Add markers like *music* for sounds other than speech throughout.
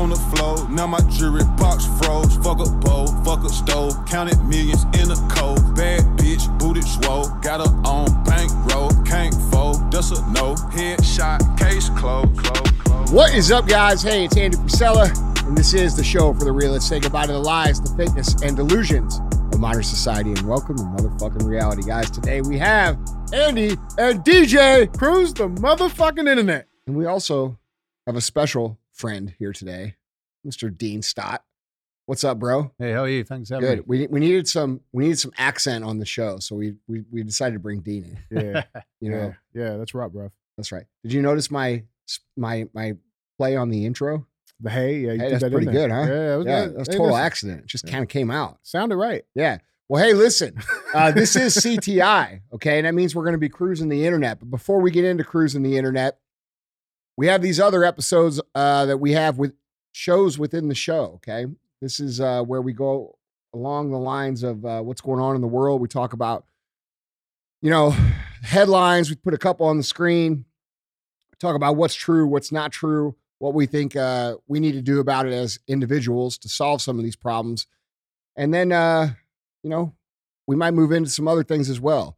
on the floor. Now my jewelry box froze. Fuck a bowl, fuck a stove. Counted millions in a cold. Bad bitch, booted swole. Got her on bankroll. Can't fold, that's a no. Headshot, case closed. Close, close. What is up, guys? Hey, it's Andy Frisella, and this is the show for the realists. Say goodbye to the lies, the fakeness, and delusions of modern society, and welcome to motherfucking reality, guys. Today we have Andy and DJ Cruise the motherfucking internet. And we also have a special friend here today, Mr. Dean Stott. What's up, bro? Hey, how are you? Thanks for having Good. We, we needed some we needed some accent on the show, so we we, we decided to bring Dean in. *laughs* Yeah, You know, yeah, yeah. That's right, bro. that's right. Did you notice my my my play on the intro? The hey, yeah, you Hey, did that's that pretty good, huh? Yeah, it was Yeah, good. that's Hey, total listen, accident. It just Yeah. kind of came out. Sounded right. Yeah. Well, hey, listen. *laughs* Uh, this is CTI, okay? And that means we're going to be cruising the internet. But before we get into cruising the internet, we have these other episodes uh, that we have with shows within the show, okay? This is uh, where we go along the lines of uh, what's going on in the world. We talk about, you know, headlines. We put a couple on the screen. Talk about what's true, what's not true, what we think uh, we need to do about it as individuals to solve some of these problems. And then, uh, you know, we might move into some other things as well.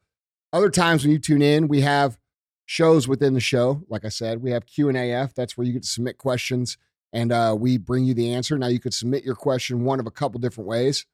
Other times when you tune in, we have shows within the show. Like I said, we have Q and AF. That's where you get to submit questions, and uh, we bring you the answer. Now you could submit your question one of a couple different ways.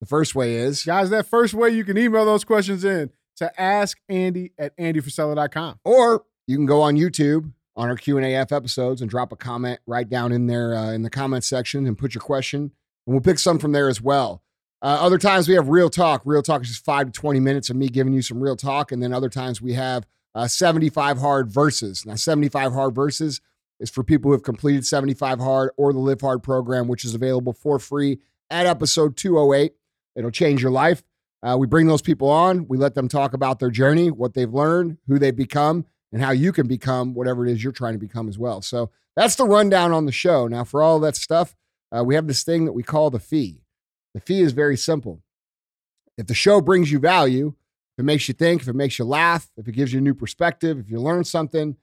The first way is, Guys, that first way you can email those questions in to ask Andy at andyfrisella.com. or you can go on YouTube on our Q and AF episodes and drop a comment right down in there uh, in the comment section and put your question, and we'll pick some from there as well. Uh, other times we have real talk. Real talk is just five to 20 minutes of me giving you some real talk. And then other times we have uh, 75 hard verses. Now, 75 hard verses is for people who have completed 75 hard or the Live Hard program, which is available for free at episode 208. It'll change your life. Uh, we bring those people on. We let them talk about their journey, what they've learned, who they've become, and how you can become whatever it is you're trying to become as well. So that's the rundown on the show. Now, for all that stuff, uh, we have this thing that we call the fee. The fee is very simple. If the show brings you value, it makes you think, if it makes you laugh, if it gives you a new perspective, if you learn something,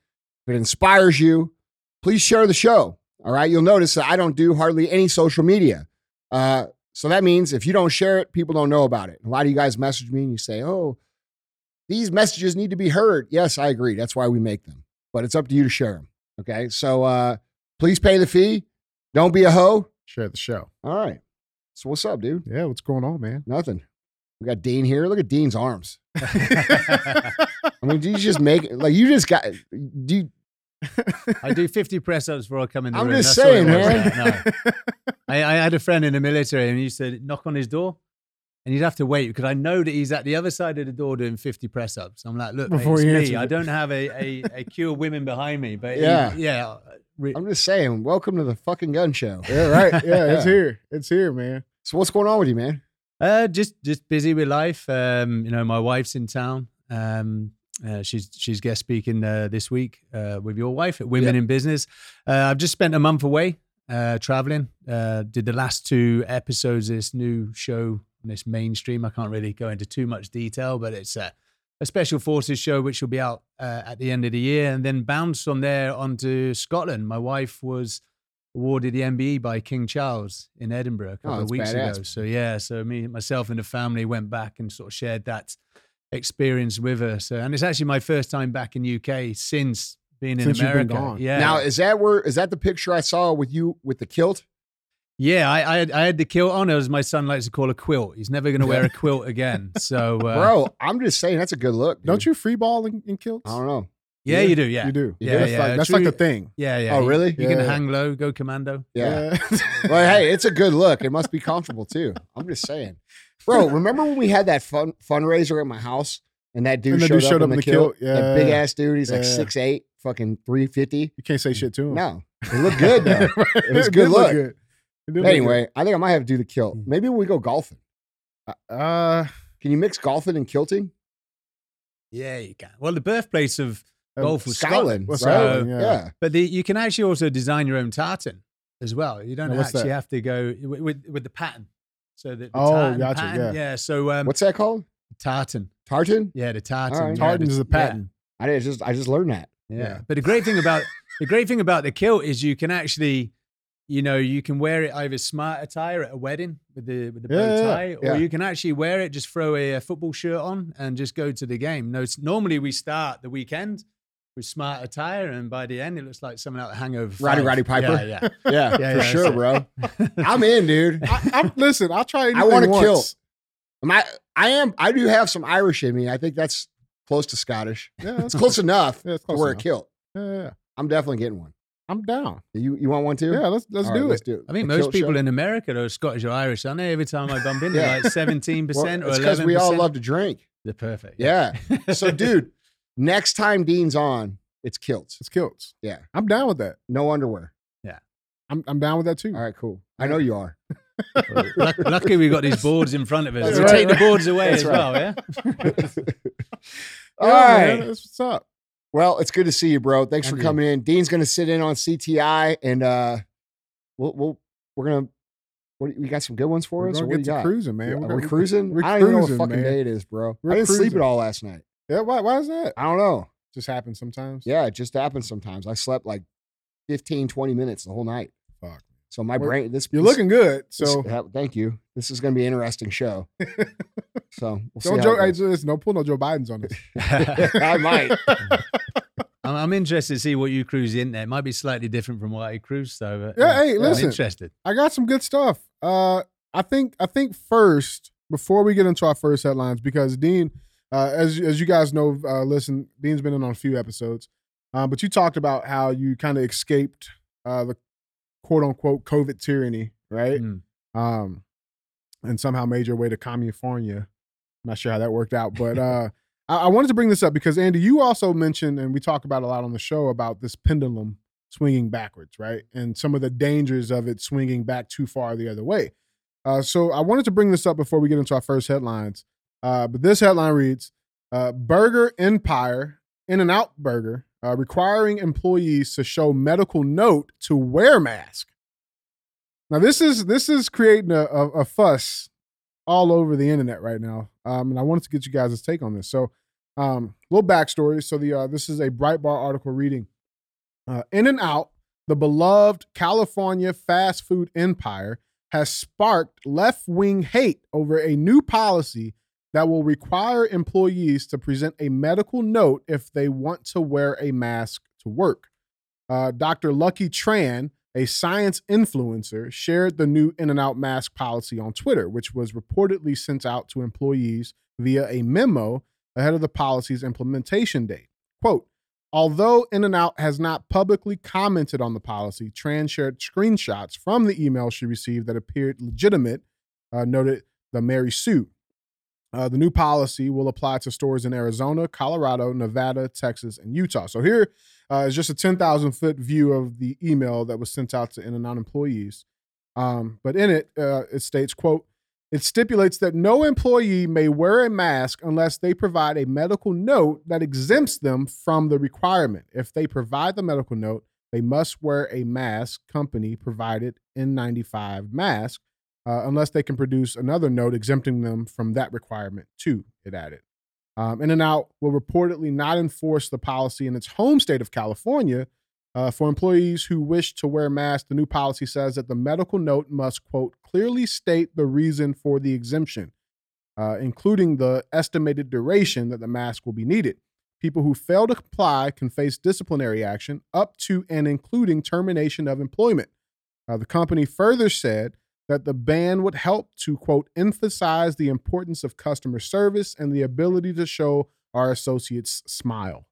if it inspires you, please share the show. All right. You'll notice that I don't do hardly any social media. Uh, so that means if you don't share it, people don't know about it. A lot of you guys message me and you say, oh, these messages need to be heard. Yes, I agree. That's why we make them. But it's up to you to share them. Okay. So uh, please pay the fee. Don't be a hoe. Share the show. All right. So what's up, dude? Yeah, what's going on, man? Nothing. We got Dean here. Look at Dean's arms. I mean, do you just make it like you just got do you, I do 50 press ups before I come in the I'm room. just That's saying, man. No. I, I had a friend in the military and he used to knock on his door and he'd have to wait because I know that he's at the other side of the door doing 50 press ups. I'm like, look, mate, Before it's he me. I don't have a, a, a queue of women behind me. But he- Yeah. yeah. re- I'm just saying, welcome to the fucking gun show. *laughs* yeah, right. Yeah, it's here. It's here, man. So what's going on with you, man? Uh, just just busy with life. Um, you know, my wife's in town. Um, uh, she's she's guest speaking uh, this week uh, with your wife at Women Yeah. in Business. Uh, I've just spent a month away uh, traveling. Uh, did the last two episodes of this new show, this mainstream. I can't really go into too much detail, but it's a, a special forces show which will be out uh, at the end of the year, and then bounce from there onto Scotland. My wife was awarded the MBE by King Charles in Edinburgh a couple Oh, of weeks badass. ago. So yeah, so me, myself, and the family went back and sort of shared that experience with her. So, and it's actually my first time back in UK since being in Since been America. Yeah. Now, is that where is that the picture I saw with you with the kilt? yeah, I, I had I had the kilt on, as my son likes to call a quilt. He's never going to wear a *laughs* quilt again. So, uh, Bro, I'm just saying that's a good look. Don't you free ball in, in kilts? I don't know. Yeah, you do. Yeah, You do. Yeah, that's yeah, like, that's true. like the thing. yeah, yeah. Oh, You- really? You can Yeah. hang low, go commando. Yeah. *laughs* *laughs* well, hey, it's a good look. It must be comfortable too. I'm just saying. Bro, remember when we had that fun fundraiser at my house and that dude, And the showed, dude showed up in the, kilt? That big Yeah. ass dude. He's like Yeah. six eight, fucking 350. You can't say shit to him. No. It looked good though. *laughs* Right. It was a did good look. It did look anyway, I think I might have to do the kilt. Mm. Maybe when we go golfing. good. Uh, Can you mix golfing and kilting? Yeah, you can. Well, the birthplace of golf was Scotland, Scotland. Well? Scotland, yeah. yeah. But the, you can actually also design your own tartan as well. You don't Now, actually that? have to go with, with, with the pattern. So the, the Oh, tartan, gotcha, pattern, yeah. So um, What's that called? tartan? Tartan? Yeah, the tartan. Right. yeah, Tartan the- is a pattern. I didn't just I just learned that. Yeah. Yeah. But the great thing about the great thing about the kilt is you can actually you know, you can wear it either smart attire at a wedding with the with the Yeah, bow yeah, tie, or yeah. you can actually wear it, just throw a, a football shirt on and just go to the game. No, it's, normally we start the weekend with smart attire, and by the end it looks like someone out of Hangover. Roddy 5. Roddy Piper? Yeah, yeah. *laughs* Yeah, Yeah, for yeah, sure, bro. *laughs* I'm in, dude. I, I'm, listen, I'll try anything I want to kill. Am I? I am. I do have some Irish in me. I think that's close to Scottish. Yeah, It's close enough Yeah, it's close to close wear a kilt. Yeah, yeah, yeah. I'm definitely getting one. I'm down. You you want one too? Yeah, let's let's All right, do let's it. do it. I think A most people show? in America are Scottish or Irish, aren't they? Every time I bump into Yeah. like seventeen *laughs* percent Well, or it's because we all love to drink. They're perfect. Yeah. So, dude, next time Dean's on, it's kilts. It's kilts. Yeah. I'm down with that. No underwear. Yeah. I'm I'm down with that too. All right, cool. I know you are. *laughs* Luck- Luckily, we've got these boards in front of us. That's We'll right. take the boards away That's as right. well. Yeah. *laughs* *laughs* All Yeah, right. man, that's what's up. Well, it's good to see you, bro. Thanks for And you. coming in. Dean's going to sit in on CTI, and uh, we'll we'll we're gonna. What we got some good ones for We're us? or gonna what do get you to got? cruising, man. Yeah, We're are we gonna- cruising? we're I don't even know what cruising, fucking man. day it is, bro. We're I didn't sleep cruising. at all last night. Yeah, why why is that? I don't know. Just happens sometimes. Yeah, it just happens sometimes. I slept like 15, 20 minutes the whole night. Fuck. So my Well, brain, this You're this- looking good. So yeah, thank you. This is going to be an interesting show. *laughs* so we'll don't how Joe, it hey, just no pull no Joe Biden's on this. *laughs* I might. *laughs* I'm, I'm interested to see what you cruise in there. It might be slightly different from what I cruise. So, uh, Yeah, hey, I'm listen. interested. I got some good stuff. Uh, I think I think first before we get into our first headlines, because Dean, uh, as as you guys know, uh, listen, Dean's been in on a few episodes, uh, but you talked about how you kind of escaped uh, the quote unquote COVID tyranny, right? Mm. Um, and somehow made your way to California. I'm not sure how that worked out, but *laughs* uh, I, I wanted to bring this up because Andy, you also mentioned, and we talk about a lot on the show about this pendulum swinging backwards, right? And some of the dangers of it swinging back too far the other way. Uh, so I wanted to bring this up before we get into our first headlines. Uh, but this headline reads uh, Burger Empire, In N Out Burger, uh, requiring employees to show medical note to wear mask. Now this is this is creating a, a, a fuss all over the internet right now, um, and I wanted to get you guys' take on this. So, um, little backstory. So the uh, this is a Breitbart article reading. Uh, In and Out, the beloved California fast food empire, has sparked left wing hate over a new policy that will require employees to present a medical note if they want to wear a mask to work. Uh, Dr. Lucky Tran, a science influencer, shared the new In and Out mask policy on Twitter, which was reportedly sent out to employees via a memo ahead of the policy's implementation date. Quote, Although In N Out has not publicly commented on the policy, Tran shared screenshots from the email she received that appeared legitimate, uh, noted the Mary Sue. Uh, the new policy will apply to stores in Arizona, Colorado, Nevada, Texas, and Utah. So here uh, is just a 10,000 foot view of the email that was sent out to In and employees. Um, but in it, uh, it states, quote, it stipulates that no employee may wear a mask unless they provide a medical note that exempts them from the requirement. If they provide the medical note, they must wear a mask company provided N95 mask uh, unless they can produce another note exempting them from that requirement too, it added. Um, In and Out will reportedly not enforce the policy in its home state of California. Uh, for employees who wish to wear masks, the new policy says that the medical note must, quote, clearly state the reason for the exemption, uh, including the estimated duration that the mask will be needed. People who fail to comply can face disciplinary action up to and including termination of employment. Uh, the company further said that the ban would help to, quote, emphasize the importance of customer service and the ability to show our associates smile.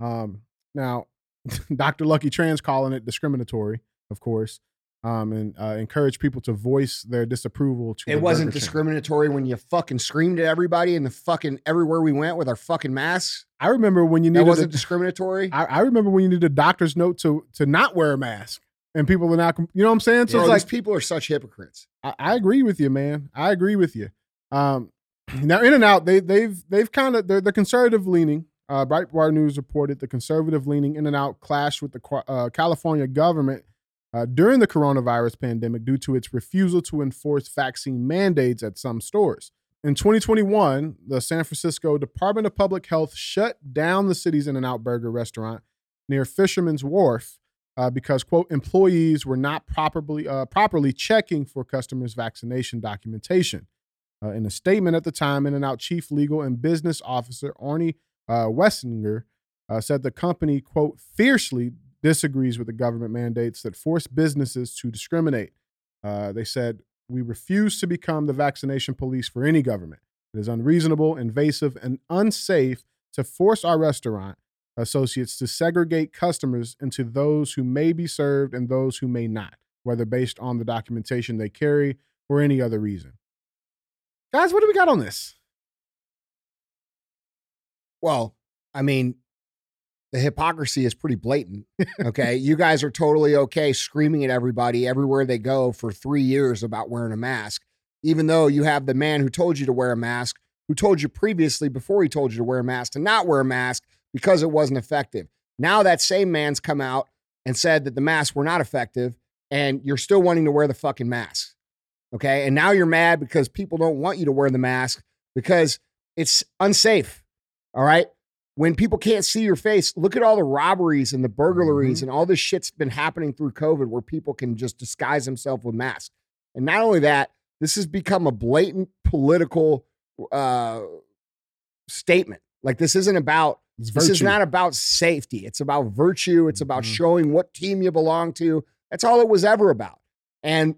Um, now, *laughs* Dr. Lucky Tran's calling it discriminatory, of course, um, and uh, encourage people to voice their disapproval to. It wasn't discriminatory when you fucking screamed at everybody and the fucking everywhere we went with our fucking masks. I remember when you That needed. wasn't a- discriminatory. *laughs* I, I remember when you needed a doctor's note to to not wear a mask, and people are not. You know what I'm saying? So Bro, it's these like people are such hypocrites. I, I agree with you, man. I agree with you. Um, *clears throat* now, In and Out, they they've they've kind of they're, they're conservative leaning. Uh, Breitbart News reported the conservative leaning In and Out clashed with the uh, California government uh, during the coronavirus pandemic due to its refusal to enforce vaccine mandates at some stores. In 2021, the San Francisco Department of Public Health shut down the city's In and Out Burger restaurant near Fisherman's Wharf uh, because quote employees were not properly uh, properly checking for customers' vaccination documentation. Uh, in a statement at the time, In and Out Chief Legal and Business Officer Arnie uh, Wensinger uh, said the company quote fiercely disagrees with the government mandates that force businesses to discriminate. Uh, they said we refuse to become the vaccination police for any government. It is unreasonable, invasive, and unsafe to force our restaurant associates to segregate customers into those who may be served and those who may not, whether based on the documentation they carry or any other reason. Guys, what do we got on this? Well, I mean, the hypocrisy is pretty blatant. *laughs* Okay. you guys are totally okay screaming at everybody everywhere they go for three years about wearing a mask, even though you have the man who told you to wear a mask, who told you previously before he told you to wear a mask to not wear a mask because it wasn't effective. Now that same man's come out and said that the masks were not effective, and you're still wanting to wear the fucking mask. Okay. And now you're mad because people don't want you to wear the mask because it's unsafe. All right when people can't see your face, look at all the robberies and the burglaries Mhm. and all this shit's been happening through COVID where people can just disguise themselves with masks. And not only that, this has become a blatant political uh, statement. Like this isn't about It's this is not about safety. It's about virtue. It's about Mhm. showing what team you belong to. That's all it was ever about. And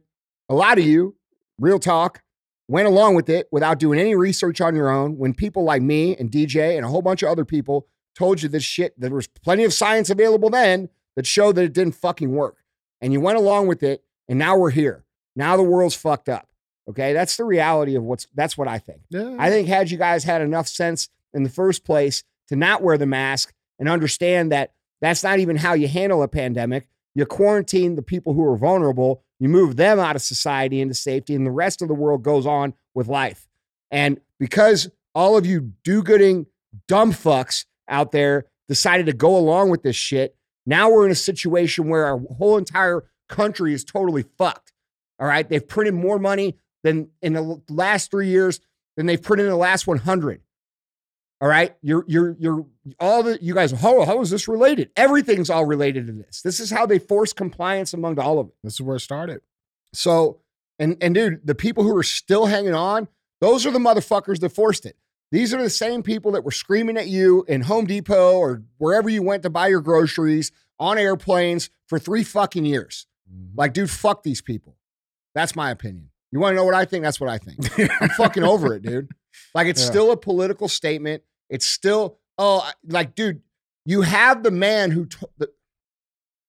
a lot of you, real talk, went along with it without doing any research on your own. When people like me and DJ and a whole bunch of other people told you this shit, there was plenty of science available then that showed that it didn't fucking work. And you went along with it, and now we're here. Now the world's fucked up. Okay. That's the reality of what's that's what I think. yeah. I think had you guys had enough sense in the first place to not wear the mask and understand that that's not even how you handle a pandemic. You quarantine the people who are vulnerable, you move them out of society into safety, and the rest of the world goes on with life. And because all of you do gooding dumb fucks out there decided to go along with this shit, now we're in a situation where our whole entire country is totally fucked. All right. They've printed more money than in the last three years than they've printed in the last 100. All right. You're, you're, you're all the, you guys, how, how is this related? Everything's all related to this. This is how they force compliance among all of it. this is where it started. So, and, and dude, the people who are still hanging on, those are the motherfuckers that forced it. These are the same people that were screaming at you in Home Depot or wherever you went to buy your groceries on airplanes for three fucking years. Mm-hmm. Like, dude, fuck these people. That's my opinion. You want to know what I think? That's what I think. I'm fucking over it, dude. *laughs* Like, it's Yeah. still a political statement. It's still, oh, like, dude, you have the man who, the,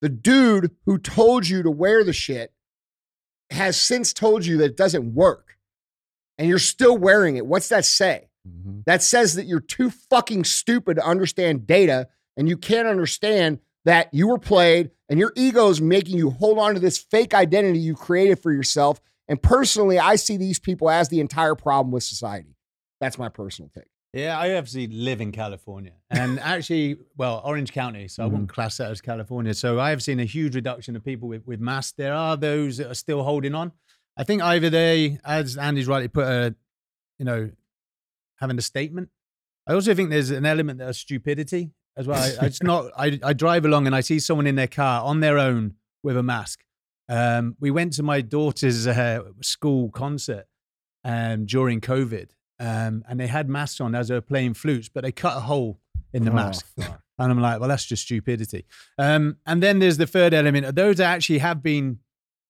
the dude who told you to wear the shit has since told you that it doesn't work. And you're still wearing it. What's that say? Mhm. That says that you're too fucking stupid to understand data and you can't understand that you were played and your ego is making you hold on to this fake identity you created for yourself. And personally, I see these people as the entire problem with society. That's my personal take. Yeah, I obviously live in California and *laughs* actually, well, Orange County. So I wouldn't class that as California. So I have seen a huge reduction of people with, with masks. There are those that are still holding on. I think either they, as Andy's rightly put, a, you know, having a statement. I also think there's an element of stupidity as well. I, it's not, *laughs* I, I drive along and I see someone in their car on their own with a mask. Um, we went to my daughter's uh, school concert um, during COVID, um, and they had masks on as they were playing flutes, but they cut a hole in the Oh, mask. fuck. And I'm like, well, that's just stupidity. Um, and then there's the third element of those that actually have been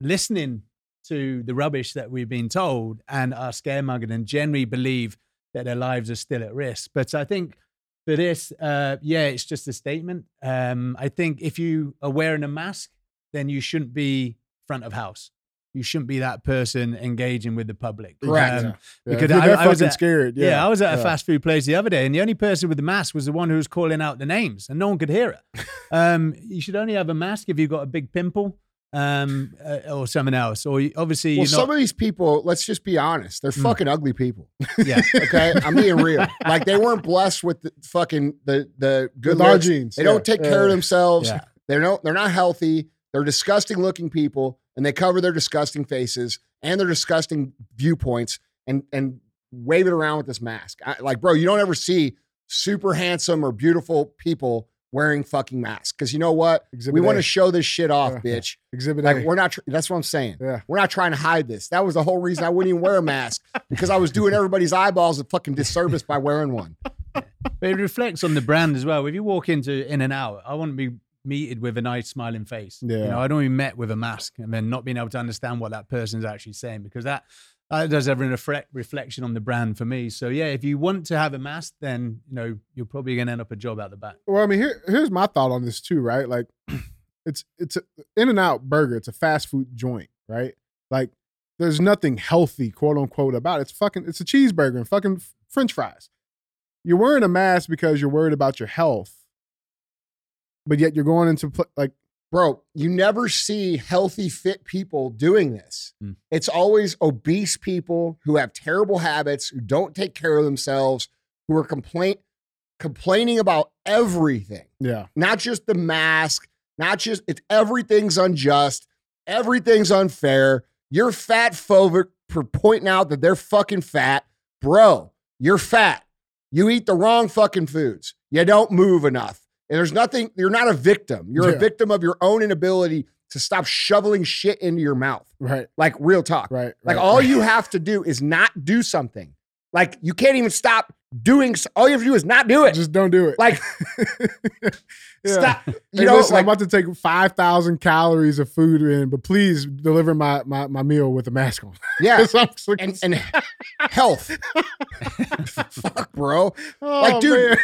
listening to the rubbish that we've been told and are scaremongering and generally believe that their lives are still at risk. But I think for this, uh, yeah, it's just a statement. Um, I think if you are wearing a mask, then you shouldn't be front of house. You shouldn't be that person engaging with the public. Correct. Um, Yeah. Yeah, because if I- I was fucking at- scared. yeah, Yeah, I was at a fast food place the other day, and the only person with the mask was the one who was calling out the names, and no one could hear it. *laughs* um, you should only have a mask if you've got a big pimple um, uh, or something else, or you, obviously Well, you're some of these people, let's just be honest, they're Mm. fucking ugly people. yeah, *laughs* Okay. I'm being real. Like they weren't blessed with the fucking the the good With genes. They yeah, don't take yeah, care of themselves. Yeah. They're no, they're not healthy. They're disgusting looking people, and they cover their disgusting faces and their disgusting viewpoints and and wave it around with this mask. I, like, bro, you don't ever see super handsome or beautiful people wearing fucking masks. Because you know what? Exhibit we want to show this shit off, Yeah. bitch. Exhibit Like A. we're not. Tr- that's what I'm saying. Yeah. We're not trying to hide this. That was the whole reason I wouldn't even wear a mask because I was doing everybody's eyeballs a fucking disservice by wearing one. But it reflects on the brand as well. If you walk into In and Out, I want to be meted with a nice smiling face. Yeah. You know, I don't be met with a mask and then not being able to understand what that person's actually saying because that that does have a reflect, reflection on the brand for me. So yeah, if you want to have a mask, then you know you're probably going to end up a job out the back. Well, I mean, here, here's my thought on this too, right? Like, *clears throat* it's it's a In and Out Burger. It's a fast food joint, right? Like, there's nothing healthy, quote unquote, about it. It's fucking. It's a cheeseburger and fucking French fries. You're wearing a mask because you're worried about your health, but yet you're going into pl- like, Bro, you never see healthy, fit people doing this. Hmm. It's always obese people who have terrible habits, who don't take care of themselves, who are complain- complaining about everything. yeah, not just the mask, not just it's everything's unjust, everything's unfair. You're fat phobic for pointing out that they're fucking fat. Bro, you're fat. You eat the wrong fucking foods. You don't move enough. And there's nothing, you're not a victim. You're Yeah. a victim of your own inability to stop shoveling shit into your mouth. right, Like real talk. right, Like right, all right. *laughs* you have to do is not do something. Like you can't even stop doing all you have to do is not do it. just don't do it. like *laughs* Yeah. stop. You Hey, know, listen, like, I'm about to take five thousand calories of food in, but please deliver my my, my meal with a mask on. *laughs* yeah. So I'm just like, and and health. *laughs* Fuck, bro. oh, like, dude.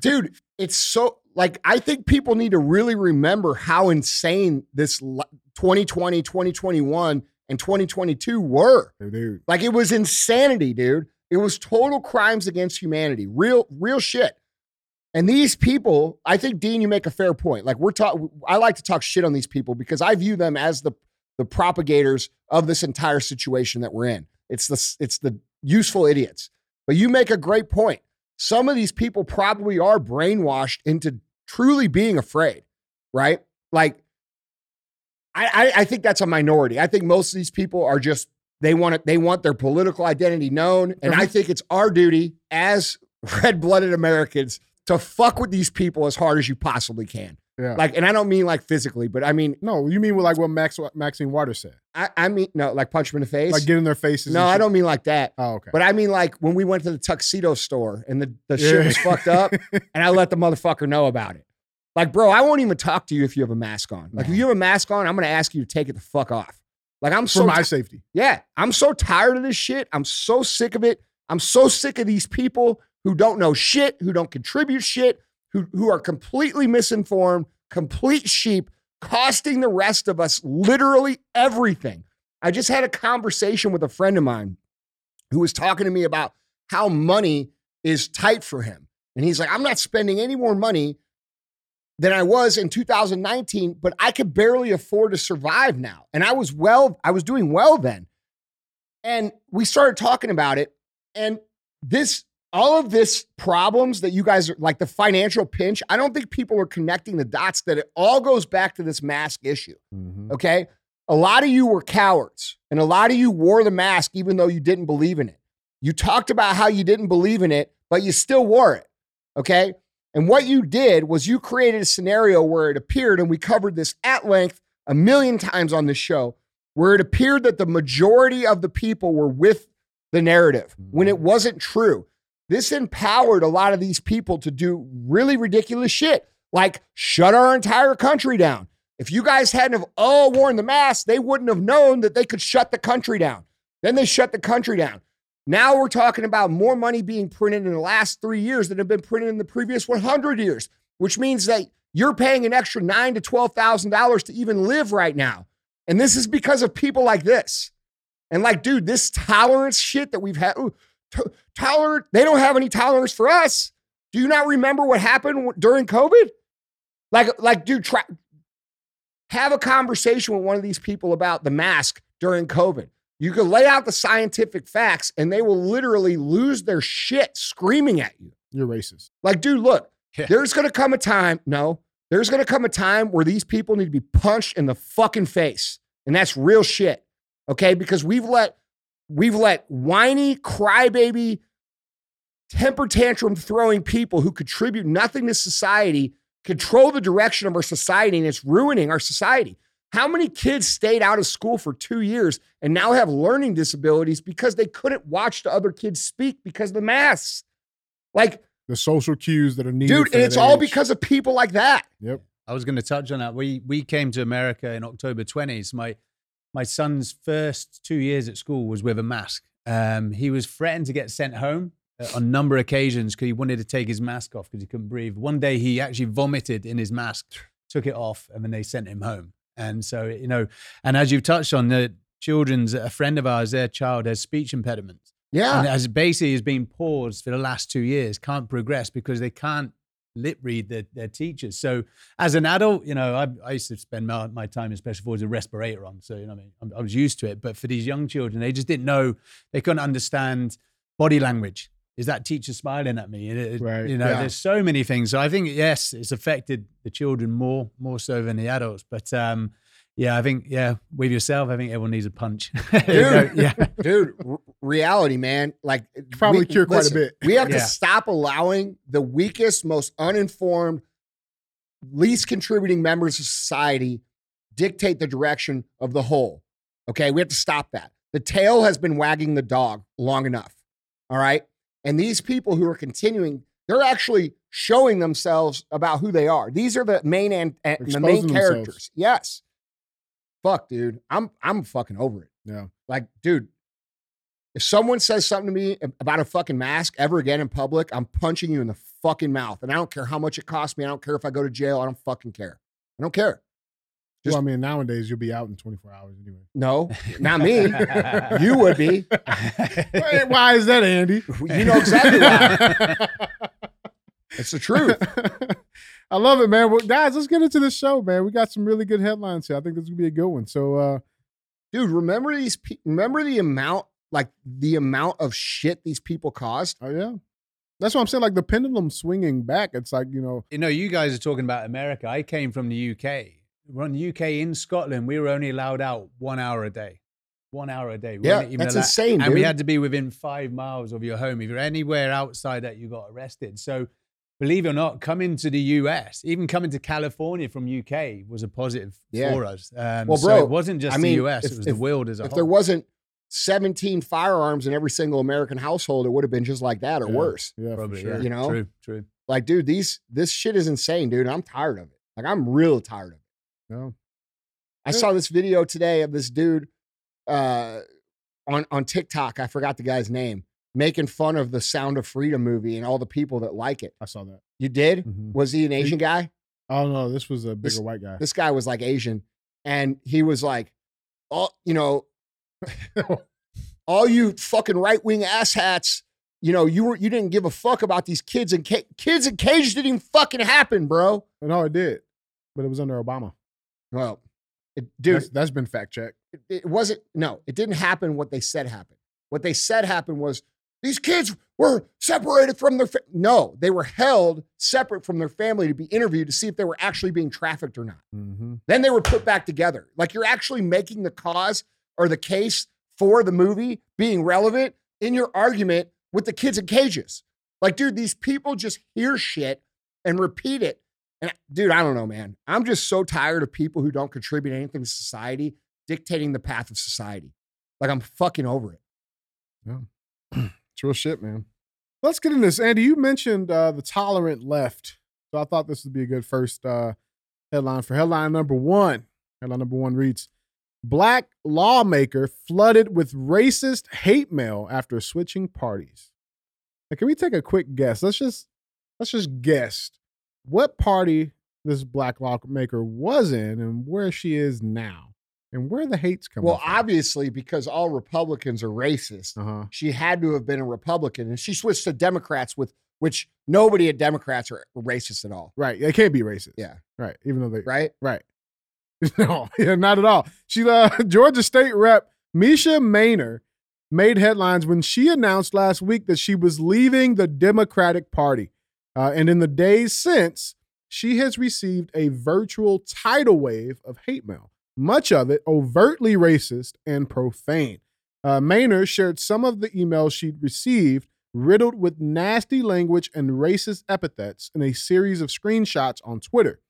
Dude, it's so like I think people need to really remember how insane this 2020, 2021 and 2022 were. dude. Like it was insanity, dude. It was total crimes against humanity. Real real shit. And these people, I think Dean you make a fair point. Like we're talking I like to talk shit on these people because I view them as the the propagators of this entire situation that we're in. It's the it's the useful idiots. But you make a great point. Some of these people probably are brainwashed into truly being afraid, right? Like, I, I, I think that's a minority. I think most of these people are just they want it, they want their political identity known, and I uh-huh. think it's our duty as *laughs* red-blooded Americans to fuck with these people as hard as you possibly can. Yeah. Like, and I don't mean like physically, but I mean, no, you mean like what Max Maxine Waters said, I, I mean no, like punch them in the face. like get in their faces. no, and I shit? don't mean like that. Oh, okay. But I mean, like when we went to the tuxedo store and the, the shit Yeah. was fucked up, *laughs* and I let the motherfucker know about it. Like, bro, I won't even talk to you if you have a mask on. Like, if you have a mask on, I'm gonna ask you to take it the fuck off. Like, I'm for so my safety. yeah, I'm so tired of this shit. I'm so sick of it. I'm so sick of these people who don't know shit, who don't contribute shit, who who are completely misinformed, complete sheep, costing the rest of us literally everything. I just had a conversation with a friend of mine who was talking to me about how money is tight for him. And he's like, I'm not spending any more money than I was in 2019, but I could barely afford to survive now. And I was well, I was doing well then. And we started talking about it. And this, all of this problems that you guys are like the financial pinch, I don't think people are connecting the dots that it all goes back to this mask issue. Mhm. Okay. A lot of you were cowards and a lot of you wore the mask even though you didn't believe in it. You talked about how you didn't believe in it, but you still wore it. Okay. And what you did was you created a scenario where it appeared, and we covered this at length a million times on this show, where it appeared that the majority of the people were with the narrative when it mm-hmm. wasn't true. This empowered a lot of these people to do really ridiculous shit, like shut our entire country down. If you guys hadn't have all worn the mask, they wouldn't have known that they could shut the country down. Then they shut the country down. Now we're talking about more money being printed in the last three years than have been printed in the previous 100 years, which means that you're paying an extra nine to twelve thousand dollars to even live right now, and this is because of people like this. And like, dude, this tolerance shit that we've had, ooh, to- tolerant, they don't have any tolerance for us. Do you not remember what happened during COVID? Like, like, dude, try have a conversation with one of these people about the mask during COVID. You could lay out the scientific facts and they will literally lose their shit screaming at you. You're racist. Like, dude, look, Yeah. there's going to come a time, no, there's going to come a time where these people need to be punched in the fucking face. And that's real shit. Okay? Because we've let we've let whiny crybaby temper tantrum throwing people who contribute nothing to society control the direction of our society and it's ruining our society. How many kids stayed out of school for two years and now have learning disabilities because they couldn't watch the other kids speak because of the masks? Like, The social cues that are needed. dude, and that it's all age. because of people like that. Yep. I was going to touch on that. We we came to America in October 20s. My my son's first two years at school was with a mask. Um, he was threatened to get sent home uh, on a number of occasions because he wanted to take his mask off because he couldn't breathe. One day he actually vomited in his mask, took it off, and then they sent him home. And so you know, and as you've touched on, the children's a friend of ours, their child has speech impediments Yeah. and as basically has been paused for the last two years, can't progress because they can't lip read their, their teachers. So as an adult, you know, I, I used to spend my, my time in special forces with a respirator on. So, you know, I mean, I was used to it. But for these young children, they just didn't know, they couldn't understand body language. Is that teacher smiling at me? It- it- Right, You know, yeah. there's so many things. So I think, yes, it's affected the children more, more so than the adults. But, um, yeah, I think, yeah, with yourself, I think everyone needs a punch. *laughs* You know, yeah. *laughs* dude r- reality man like probably cure quite a bit. we have to stop allowing the weakest most uninformed least contributing members of society dictate the direction of the whole okay we have to stop that the tail has been wagging the dog long enough all right and these people who are continuing they're actually showing themselves about who they are these are the main and the main Exposing themselves. characters yes fuck dude i'm i'm fucking over it Yeah. like, dude, if someone says something to me about a fucking mask ever again in public, I'm punching you in the fucking mouth. And I don't care how much it costs me. I don't care if I go to jail. I don't fucking care. I don't care. Just- well, I mean, nowadays you'll be out in 24 hours anyway. No, *laughs* not me. *laughs* you would be. Wait, why is that, Andy? You know exactly why. *laughs* It's the truth. I love it, man. Well, guys, let's get into the show, man. We got some really good headlines here. I think this is gonna be a good one. So, uh, Dude, remember these pe- remember the amount like the amount of shit these people caused? oh yeah, that's what I'm saying. Like the pendulum swinging back. It's like you know, You know, you guys are talking about America. I came from the UK. We're in UK in Scotland. We were only allowed out one hour a day. One hour a day. We Yeah, even that's allowed- insane, And we had to be within five miles of your home. If you're anywhere outside that, you got arrested. So, believe it or not, coming to the US, even coming to California from UK was a positive Yeah. for us. Um, Well, so bro, it wasn't just I mean, the US; if- it was if- the world as a If whole. there wasn't 17 firearms in every single American household, it would have been just like that or Yeah. worse. yeah, Probably, sure. yeah. You know? true, true. Like, dude, these this shit is insane, dude. I'm tired of it. Like, I'm real tired of it. No. I saw this video today of this dude uh, on on TikTok. I forgot the guy's name, making fun of the Sound of Freedom movie and all the people that like it. I saw that. You did? Mhm. Was he an Asian guy? Oh no, this was a bigger This- white guy. This guy was like Asian, and he was like, "All you know, *laughs* all you fucking right wing asshats." You know, you were you didn't give a fuck about these kids and ca- kids in cages didn't even fucking happen, bro. no, it did, but it was under Obama. Well, it, dude, That's, that's been fact checked. it, it wasn't no it didn't happen what they said happened what they said happened was these kids were separated from their fa- no they were held separate from their family to be interviewed to see if they were actually being trafficked or not Mm-hmm. then they were put back together like you're actually making the cause or the case for the movie being relevant in your argument with the kids in cages like dude these people just hear shit and repeat it and dude i don't know man i'm just so tired of people who don't contribute anything to society dictating the path of society like i'm fucking over it Yeah. *clears throat* It's real shit, man. Let's get into this. Andy, you mentioned uh, the tolerant left. So I thought this would be a good first uh, headline for headline number one. Headline number one reads Black lawmaker flooded with racist hate mail after switching parties. Now, can we take a quick guess? Let's just let's just guess what party this black lawmaker was in and where she is now and where the hate's coming from? well from. obviously because all republicans are racist uh-huh. she had to have been a republican and she switched to democrats with which nobody at democrats are racist at all Right. They can't be racist. Yeah. Right. Even though they right Right. *laughs* No, yeah, not at all. She, uh, *laughs* Georgia State Rep Mesha Mainor made headlines when she announced last week that she was leaving the Democratic Party. Uh, and in the days since, she has received a virtual tidal wave of hate mail, much of it overtly racist and profane. Uh, Mainor shared some of the emails she'd received riddled with nasty language and racist epithets in a series of screenshots on Twitter.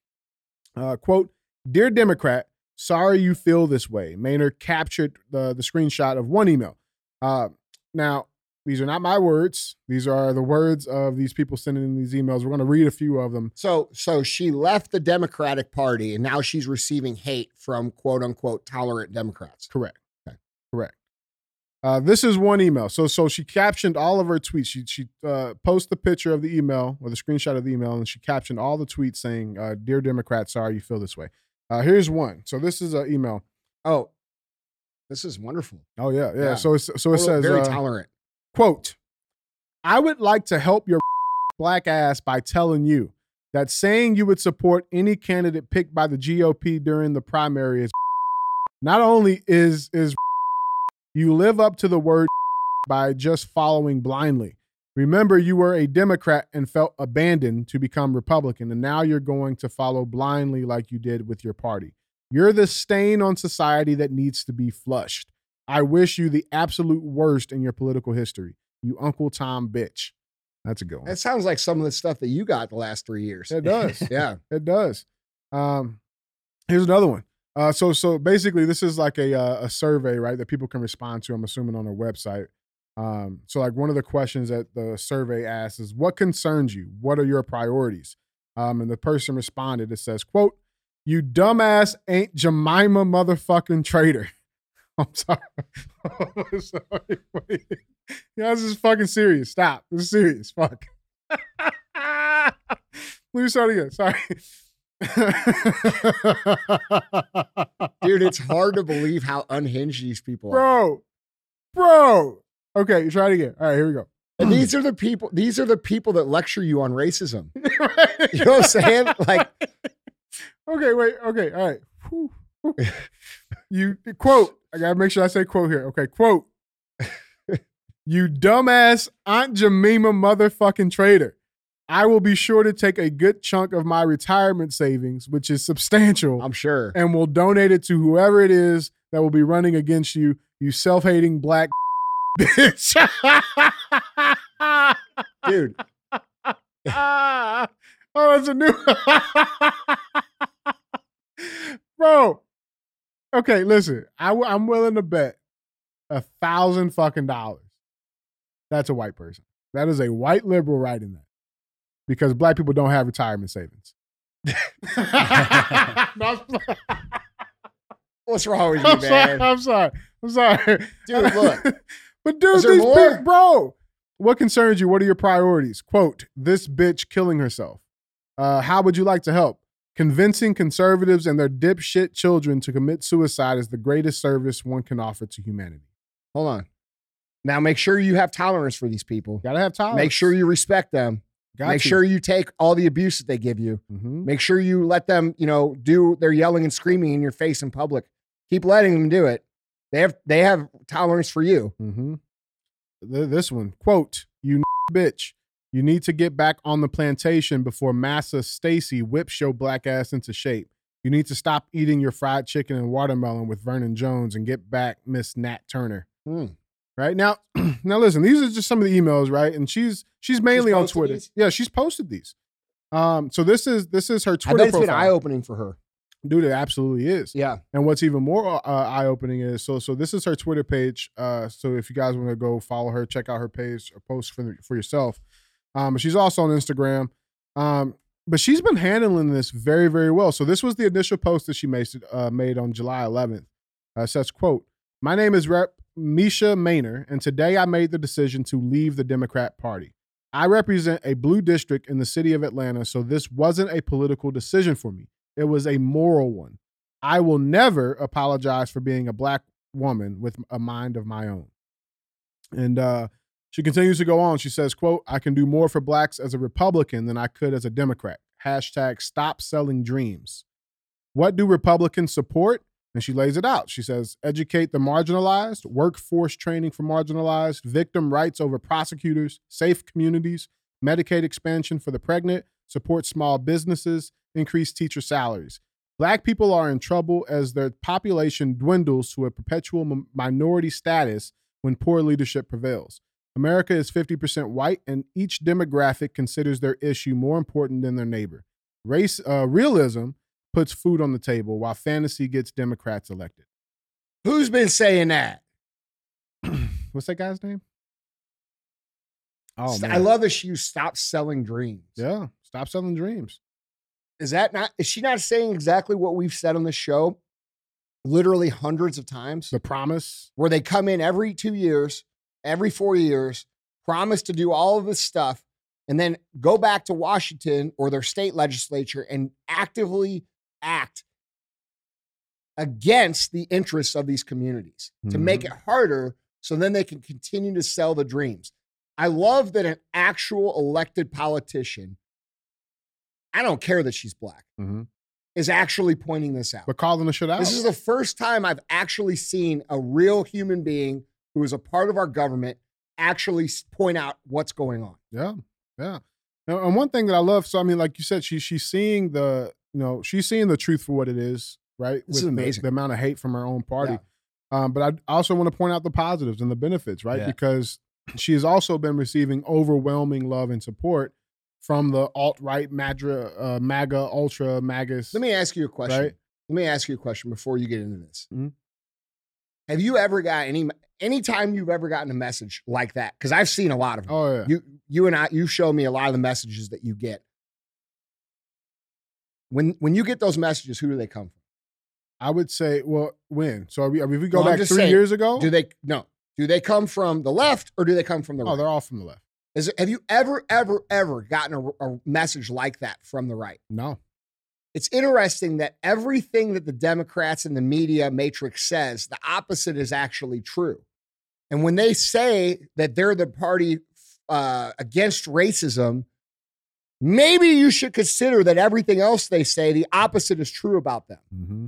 Uh, quote, Dear Democrat, sorry you feel this way. Maynard captured the, the screenshot of one email. Uh, now, these are not my words. These are the words of these people sending in these emails. We're going to read a few of them. So so she left the Democratic Party and now she's receiving hate from quote unquote tolerant Democrats. Correct. Okay. Correct. Uh, this is one email. So so she captioned all of her tweets. She she uh, posted the picture of the email or the screenshot of the email, and she captioned all the tweets saying, uh, "Dear Democrats, sorry you feel this way." Uh, here's one. So this is an email. Oh, this is wonderful. Oh yeah, yeah. Yeah. So it's, so it says very uh, tolerant. Quote i would like to help your *laughs* black ass by telling you that saying you would support any candidate picked by the gop during the primary is *laughs* not only is is *laughs* you live up to the word by just following blindly. Remember you were a democrat and felt abandoned to become republican and now you're going to follow blindly like you did with your party. You're the stain on society that needs to be flushed I wish you the absolute worst in your political history. You Uncle Tom bitch. That's a good one. That sounds like some of the stuff that you got the last three years. It does. *laughs* yeah. It does. Um, here's another one. Uh, so so basically, this is like a uh, a survey, right? That people can respond to. I'm assuming on their website. Um, so like one of the questions that the survey asks is, "What concerns you? What are your priorities?" Um, and the person responded. It says, "Quote: You dumbass ain't Jemima motherfucking traitor." *laughs* I'm sorry. *laughs* I'm sorry. Yeah, this is fucking serious. Stop. This is serious. Fuck. *laughs* Let me start again. Sorry. *laughs* Dude, it's hard to believe how unhinged these people are. bro, bro. Okay, try it again. All right, here we go. And hmm. these are the people, these are the people that lecture you on racism. You know what I'm saying? Like, okay, wait. Okay, all right. Whew. *laughs* You quote. I gotta make sure I say quote here. Okay, quote. *laughs* you dumbass Aunt Jemima motherfucking traitor. I will be sure to take a good chunk of my retirement savings, which is substantial, I'm sure. and will donate it to whoever it is that will be running against you, you self-hating black *laughs* bitch. Dude, oh, that's a new bro. Okay, listen. I, w- I'm willing to bet a thousand fucking dollars. That's a white person. That is a white liberal writing that because black people don't have retirement savings. *laughs* *laughs* Sorry. what's wrong with you, I'm sorry. man? I'm sorry. I'm sorry. Dude, look. *laughs* but dude, these big bro. What concerns you? What are your priorities? Quote, this bitch killing herself. Uh, how would you like to help? Convincing conservatives and their dipshit children to commit suicide is the greatest service one can offer to humanity. Hold on. Now make sure you have tolerance for these people. Gotta have tolerance. Make sure you respect them. Got make to. sure you take all the abuse that they give you. Mhm. Make sure you let them, you know, do their yelling and screaming in your face in public. Keep letting them do it. They have they have tolerance for you. Mm-hmm. Th- This one, quote, you bitch. You need to get back on the plantation before Massa Stacey whips your black ass into shape. You need to stop eating your fried chicken and watermelon with Vernon Jones and get back Miss Nat Turner. Hmm. Right now, *clears throat* now listen, these are just some of the emails, right? And she's she's mainly on Twitter. these? Yeah, she's posted these. Um, so this is this is her Twitter. I bet it's been eye opening for her. Dude, it absolutely is. Yeah. And what's even more uh, eye opening is so so this is her Twitter page. Uh, so if you guys want to go follow her, check out her page or post for for yourself. Um, she's also on Instagram. Um, but she's been handling this very very well. So this was the initial post that she made uh, made on July 11th. Uh, says, "quote My name is Rep Mesha Mainor, and today I made the decision to leave the Democrat Party. I represent a blue district in the city of Atlanta, so this wasn't a political decision for me. It was a moral one. I will never apologize for being a black woman with a mind of my own. And uh, she continues to go on. She says, quote, I can do more for blacks as a Republican than I could as a Democrat. Hashtag stop selling dreams. What do Republicans support? And she lays it out. She says, educate the marginalized, workforce training for marginalized, victim rights over prosecutors, safe communities, Medicaid expansion for the pregnant, support small businesses, increase teacher salaries. Black people are in trouble as their population dwindles to a perpetual m- minority status when poor leadership prevails. America is 50% white, and each demographic considers their issue more important than their neighbor. Race uh, realism puts food on the table, while fantasy gets Democrats elected. Who's been saying that? *clears throat* What's that guy's name? Oh man, I love that she stopped selling dreams. Yeah, stop selling dreams. Is that not? Is she not saying exactly what we've said on the show? Literally hundreds of times, The promise. where they come in every two years, every four years, promise to do all of this stuff, and then go back to Washington or their state legislature and actively act against the interests of these communities to make it harder so then they can continue to sell the dreams. I love that an actual elected politician, I don't care that she's black, Mhm. is actually pointing this out. But calling the shit out. This is the first time I've actually seen a real human being who is a part of our government actually point out what's going on. Yeah, yeah. And one thing that I love, so I mean, like you said, she she's seeing the you know she's seeing the truth for what it is, right? This is the- amazing. The, amount of hate from her own party. Yeah. Um, but I also want to point out the positives and the benefits, right? Yeah. Because she has also been receiving overwhelming love and support from the alt right, MAGA, uh, MAGA, ultra MAGAs. Let me ask you a question. Right. Let me ask you a question before you get into this. Mhm. Have you ever got any anytime you've ever gotten a message like that? Because I've seen a lot of them. oh yeah, You you and I you show me a lot of the messages that you get. When when you get those messages, who do they come from? I would say, well, when? So are we, if we go No, back three saying, years ago, Do they no? Do they come from the left or do they come from the oh, right? they're all from the left. Is have you ever, ever, ever gotten a, a message like that from the right? No, It's interesting that everything that the Democrats and the media matrix says, the opposite is actually true. And when they say that they're the party uh, against racism, maybe you should consider that everything else they say, the opposite is true about them. Mm-hmm.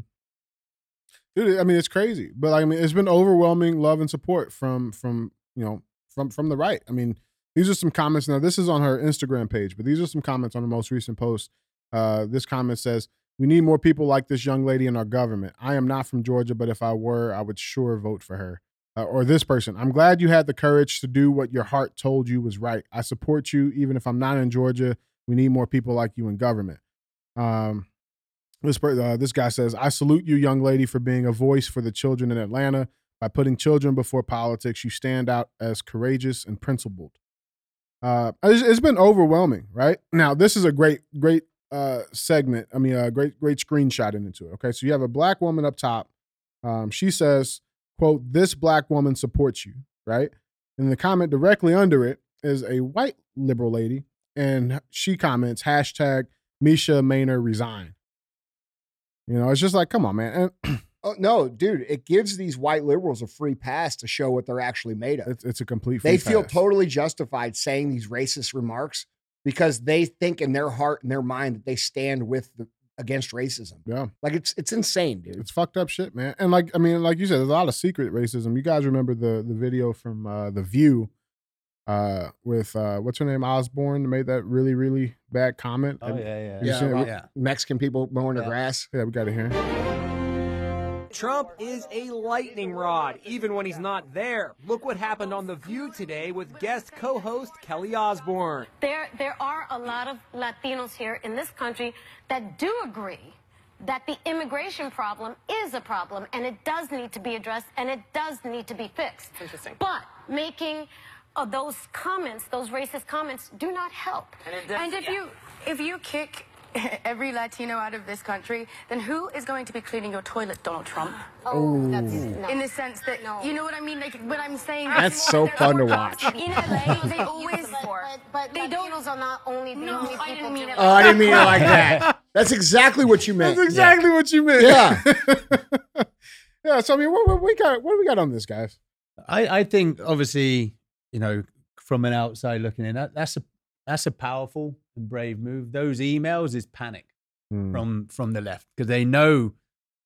Dude, I mean, it's crazy, but I mean, it's been overwhelming love and support from from you know from from the right. I mean, these are some comments. Now, this is on her Instagram page, but these are some comments on the most recent post. Uh, this comment says, "We need more people like this young lady in our government. I am not from Georgia, but if I were, I would sure vote for her." Uh, or this person, I'm glad you had the courage to do what your heart told you was right. I support you, even if I'm not in Georgia. We need more people like you in government. Um, this uh, this guy says, "I salute you, young lady, for being a voice for the children in Atlanta. By putting children before politics, you stand out as courageous and principled." Uh, it's, it's been overwhelming, right? Now, this is a great, great uh, segment. I mean, a great, great screenshot into it. Okay, so you have a black woman up top. Um, she says, "quote This black woman supports you." Right, and the comment directly under it is a white liberal lady, and she comments hashtag Mesha Mainor resign. You know, it's just like, come on, man. And *clears throat* Oh, no, dude, it gives these white liberals a free pass to show what they're actually made of. it's, it's a complete. they feel pass. totally justified saying these racist remarks because they think in their heart and their mind that they stand with the against racism. Yeah, Like it's it's insane, dude. it's fucked up shit, man. And like, I mean, like you said, there's a lot of secret racism. You guys remember the the video from uh, the View uh, with uh, what's her name, Osbourne, made that really really bad comment. Oh yeah, yeah, You Yeah, seen it? yeah. Mexican people mowing the grass. Yeah, we got it here. Trump is a lightning rod, even when he's not there. Look what happened on The View today with guest co host Kelly Osbourne. There, there are a lot of Latinos here in this country that do agree that the immigration problem is a problem and it does need to be addressed and it does need to be fixed. Interesting. But making uh, those comments, those racist comments, do not help. And, it does- And if yeah. you if you kick *laughs* every Latino out of this country, then who is going to be cleaning your toilet, Donald Trump? Oh, that's no. In the sense that No. you know what I mean, like what I'm saying. That's so fun to watch. In LA, they *laughs* always but, but, but They don't- Latinos are not only the No, only I people didn't mean doing it Oh, I didn't mean it like that. *laughs* That's exactly what you meant. That's exactly what you meant. Yeah. yeah. So I mean, what, what we got? What do we got on this, guys? I, I think obviously, you know, from an outside looking in, that, that's a that's a powerful and brave move. Those emails is panic Hmm. from from the left because they know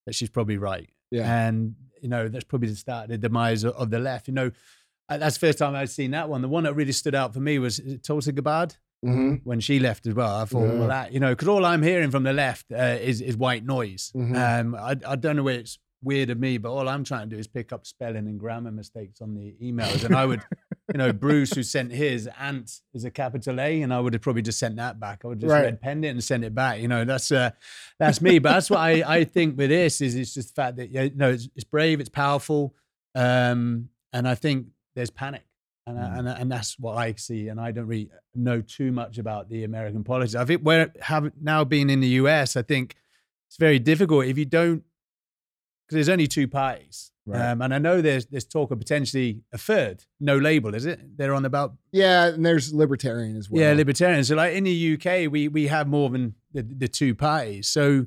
that she's probably right. Yeah. And you know, that's probably the start of the demise of, of the left. You know, uh, that's the first time I'd seen that one. The one that really stood out for me was Tulsi Gabbard hmm when she left as well. I thought, Yeah. well, that you know, because all I'm hearing from the left uh, is is white noise. Mhm. Um, I I don't know where it's weird of me, but all I'm trying to do is pick up spelling and grammar mistakes on the emails, and I would you know, Bruce who sent his ant is a capital A, and I would have probably just sent that back. I would just Right. red penned it and sent it back. You know, that's uh, that's me. But that's what I, I think with this is it's just the fact that you know it's, it's brave, it's powerful, um, and I think there's panic. And, I and, and that's what I see. And I don't really know too much about the American politics. I think where have now been in the US, I think it's very difficult if you don't because there's only two parties. Right. Um, and I know there's there's talk of potentially a third, no label, is it? They're on about Yeah, and there's libertarian as well. yeah, libertarian. So like in the UK, we we have more than the, the two parties. So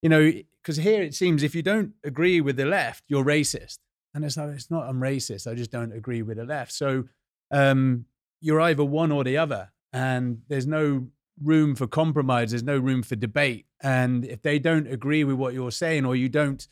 you know, because here it seems if you don't agree with the left, you're racist, and it's like it's not. I'm racist. I just don't agree with the left. So um, you're either one or the other, and there's no room for compromise. There's no room for debate. And if they don't agree with what you're saying, or you don't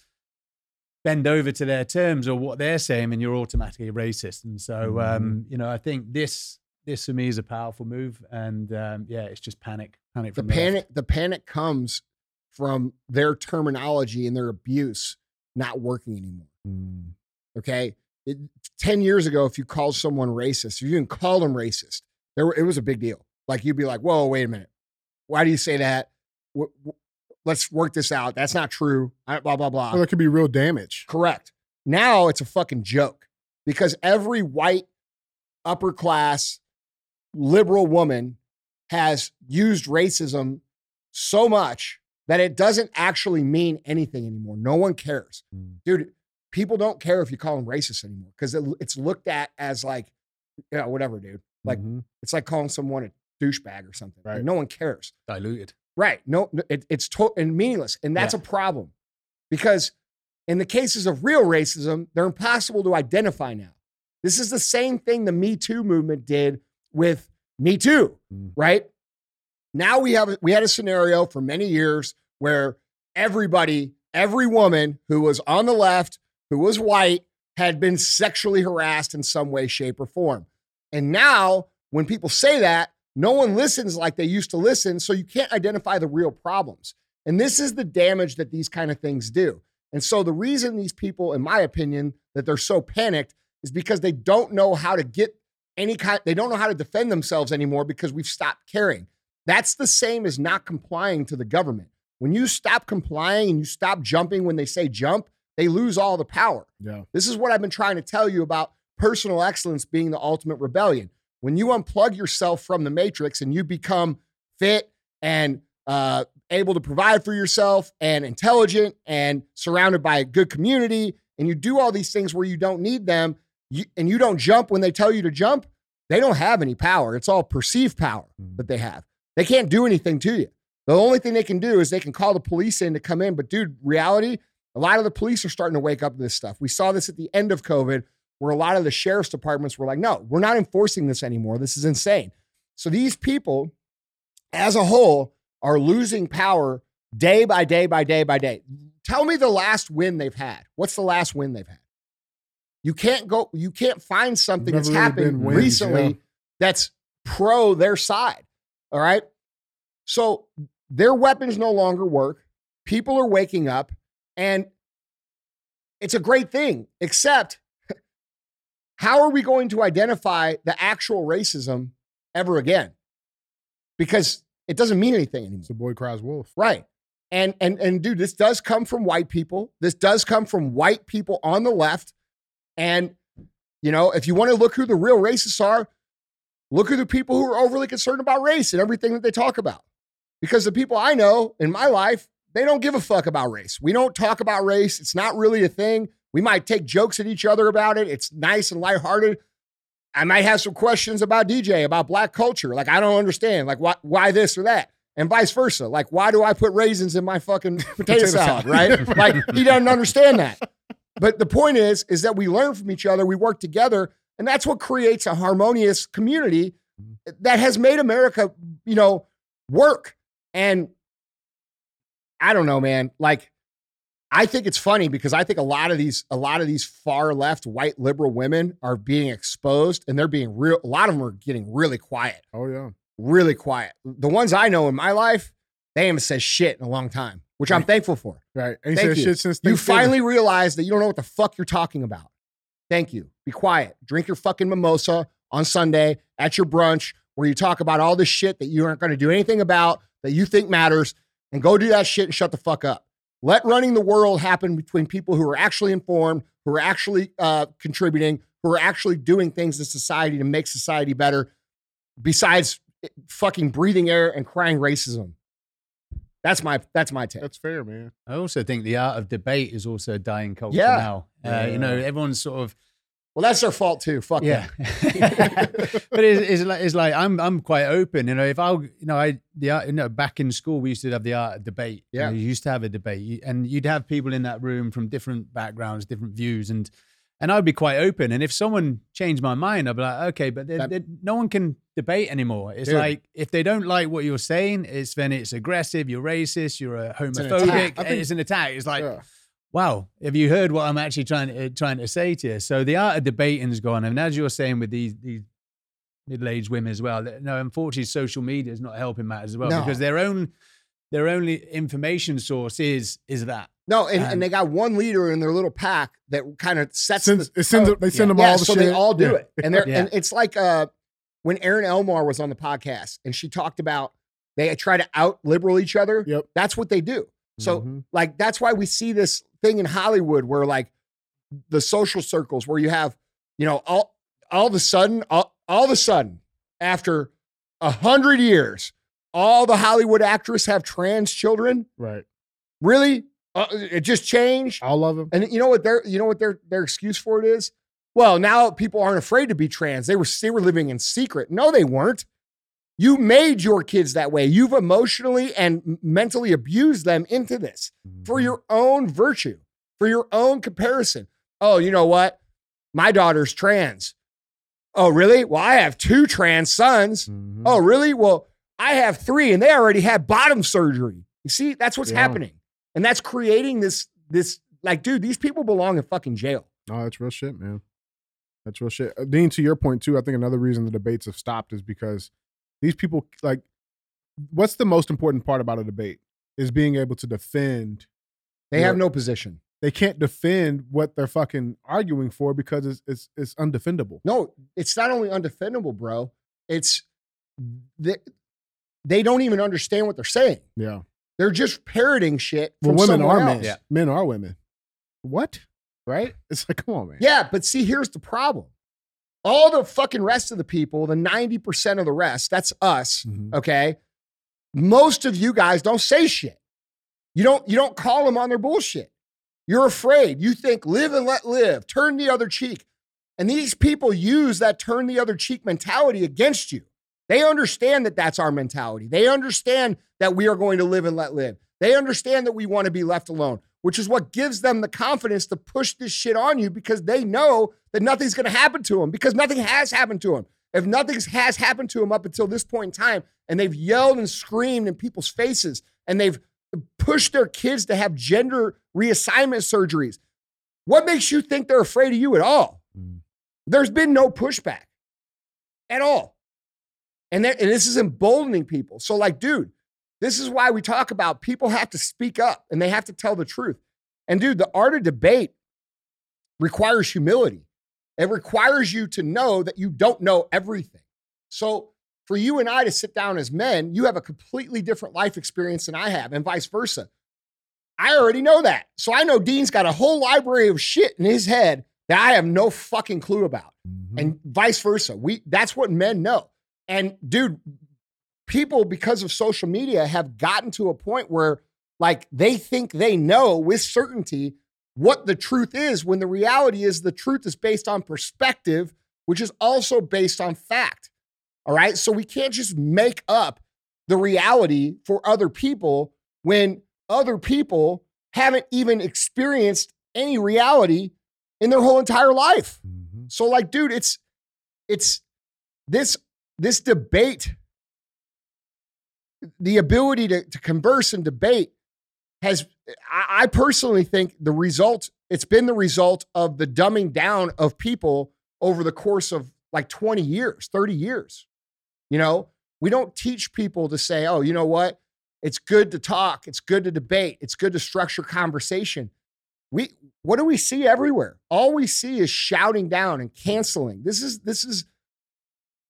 bend over to their terms or what they're saying, and you're automatically racist. And so, um, you know, I think this this for me is a powerful move, and um, yeah, it's just panic, panic. the left. panic the panic comes from their terminology and their abuse not working anymore. Mm. Okay. It, 10 years ago, if you called someone racist, if you didn't call them racist, there were, it was a big deal. Like you'd be like, whoa, wait a minute. Why do you say that? Wh- wh- let's work this out. That's not true. I- Blah, blah, blah. Well, there could be real damage. Correct. Now it's a fucking joke because every white, upper class, liberal woman has used racism so much that it doesn't actually mean anything anymore. No one cares. Mm. Dude, people don't care if you call them racist anymore because it, it's looked at as like, yeah, whatever, dude. Like, Mhm. it's like calling someone a douchebag or something. Like, Right. no one cares. diluted. Right. No, it, it's to- and meaningless. And that's Yeah. a problem because in the cases of real racism, they're impossible to identify now. This is the same thing the Me Too movement did with Me Too, Mm. right? Now we have we had a scenario for many years where everybody, every woman who was on the left, who was white, had been sexually harassed in some way, shape, or form. And now, when people say that, no one listens like they used to listen. So you can't identify the real problems. And this is the damage that these kind of things do. And so the reason these people, in my opinion, that they're so panicked is because they don't know how to get any kind, they don't know how to defend themselves anymore because we've stopped caring. That's the same as not complying to the government. When you stop complying and you stop jumping when they say jump, they lose all the power. Yeah. This is what I've been trying to tell you about personal excellence being the ultimate rebellion. When you unplug yourself from the matrix and you become fit and uh, able to provide for yourself and intelligent and surrounded by a good community, and you do all these things where you don't need them, you, and you don't jump when they tell you to jump, they don't have any power. It's all perceived power that they have. They can't do anything to you. The only thing they can do is they can call the police in to come in. But dude, reality, a lot of the police are starting to wake up to this stuff. We saw this at the end of COVID, where a lot of the sheriff's departments were like, no, we're not enforcing this anymore. This is insane. So these people, as a whole, are losing power day by day by day by day. Tell me the last win they've had. What's the last win they've had? You can't go, you can't find something that's really happened wins, recently yeah. that's pro their side. All right. So their weapons no longer work. People are waking up, and it's a great thing, except how are we going to identify the actual racism ever again? Because it doesn't mean anything anymore. It's a boy cries wolf. Right. And and and dude, this does come from white people. This does come from white people on the left. And you know, if you want to look who the real racists are, look at the people who are overly concerned about race and everything that they talk about. Because the people I know in my life, they don't give a fuck about race. We don't talk about race. It's not really a thing. We might take jokes at each other about it. It's nice and lighthearted. I might have some questions about DJ, about black culture. Like, I don't understand, like, why, why this or that, and vice versa. Like, why do I put raisins in my fucking *laughs* potato, salad, salad. right? *laughs* like, he doesn't understand that. But the point is, is that we learn from each other, we work together, and that's what creates a harmonious community mm-hmm. that has made America, you know, work. And I don't know, man. Like, I think it's funny because I think a lot of these, a lot of these far left white liberal women are being exposed, and they're being real. A lot of them are getting really quiet, Oh yeah. really quiet. The ones I know in my life, they haven't said shit in a long time, which I'm thankful for. Right. He Thank said you. shit since You finally realize that you don't know what the fuck you're talking about. Thank you. Be quiet. Drink your fucking mimosa on Sunday at your brunch where you talk about all this shit that you aren't going to do anything about that you think matters and go do that shit and shut the fuck up. Let running the world happen between people who are actually informed, who are actually uh, contributing, who are actually doing things in society to make society better, besides eh, fucking breathing air and crying racism. That's my that's my take. That's fair, man. I also think the art of debate is also a dying culture Yeah. now. Uh, You know, everyone's sort of Well, that's their fault too. Fuck yeah. *laughs* *laughs* but it's, it's like it's like I'm I'm quite open. You know, if I you know I the art you know back in school we used to have the art of debate. You Yeah. know, you used to have a debate, and you'd have people in that room from different backgrounds, different views, and and I'd be quite open. And if someone changed my mind, I'd be like, okay, but they- That- they- no one can debate anymore. It's Dude. like if they don't like what you're saying, it's then it's aggressive. You're racist. You're a homophobic. attack. I think- it's an attack. It's like Yeah. Wow, have you heard what I'm actually trying to trying to say to you? So the art of debating's gone, and as you're saying with these these middle-aged women as well, no, unfortunately, social media is not helping matters as well No. because their own their only information source is is that. No, and, Um, and they got one leader in their little pack that kind of sets Sends, the it sends, tone. they send them yeah, all the so shit. they all do Yeah. it, and they're *laughs* Yeah. and it's like uh when Aaron Elmar was on the podcast and she talked about they try to out liberal each other. Yep. That's what they do. So Mhm. like that's why we see this thing in Hollywood where like the social circles where you have you know all all of a sudden all, all of a sudden after a hundred years all the Hollywood actors have trans children. right. Really? Uh, it just changed. All of them. And you know what their you know what their their excuse for it is? Well, now people aren't afraid to be trans. They were they were living in secret. No, they weren't. You made your kids that way. You've emotionally and mentally abused them into this for your own virtue, for your own comparison. Oh, you know what? My daughter's trans. Oh, really? Well, I have two trans sons. Mhm. Oh, really? Well, I have three and they already had bottom surgery. You see, that's what's Yeah. happening. And that's creating this, this, like, dude, these people belong in fucking jail. Oh, that's real shit, man. That's real shit. Uh, Dean, to your point too, I think another reason the debates have stopped is because these people like what's the most important part about a debate is being able to defend. They Yeah. have no position. They can't defend what they're fucking arguing for because it's it's it's undefendable. No, it's not only undefendable, bro. It's they, they don't even understand what they're saying. Yeah. They're just parroting shit Well, women are else. men. Yeah. Men are women. What? Right? It's like, come on, man. Yeah, but see, here's the problem. All the fucking rest of the people, the 90% of the rest, that's us, Mhm. okay? Most of you guys don't say shit. You don't you don't call them on their bullshit. You're afraid. You think live and let live, turn the other cheek. And these people use that turn the other cheek mentality against you. They understand that that's our mentality. They understand that we are going to live and let live. They understand that we want to be left alone, which is what gives them the confidence to push this shit on you because they know that nothing's going to happen to them because nothing has happened to them. If nothing has happened to them up until this point in time, and they've yelled and screamed in people's faces, and they've pushed their kids to have gender reassignment surgeries, what makes you think they're afraid of you at all? Mm. There's been no pushback at all. And, and this is emboldening people. So, like, dude, this is why we talk about people have to speak up and they have to tell the truth. And, dude, the art of debate requires humility. It requires you to know that you don't know everything. So, for you and I to sit down as men, you have a completely different life experience than I have, and vice versa. I already know that. So, I know Dean's got a whole library of shit in his head that I have no fucking clue about Mhm. and vice versa. We that's what men know. And dude, people because of social media have gotten to a point where like they think they know with certainty what the truth is when the reality is the truth is based on perspective, which is also based on fact. All right? So we can't just make up the reality for other people when other people haven't even experienced any reality in their whole entire life. Mhm. So like, dude, it's it's this this debate, the ability to, to converse and debate has I, personally think the result, it's been the result of the dumbing down of people over the course of like 20 years, 30 years. You know, we don't teach people to say, oh, you know what? It's good to talk, it's good to debate, it's good to structure conversation. We what do we see everywhere? All we see is shouting down and canceling. This is this is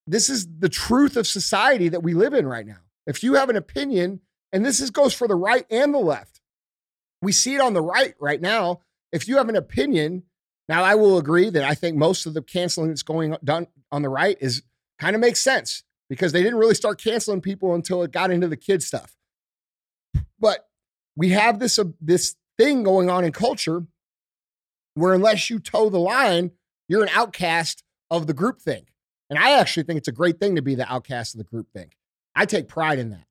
this is the truth of society that we live in right now. If you have an opinion, and this is goes for the right and the left, we see it on the right right now. If you have an opinion, now I will agree that I think most of the canceling that's going done on the right is kind of makes sense because they didn't really start canceling people until it got into the kid stuff. But we have this uh, this thing going on in culture where unless you toe the line, you're an outcast of the group think. And I actually think it's a great thing to be the outcast of the group think. I take pride in that.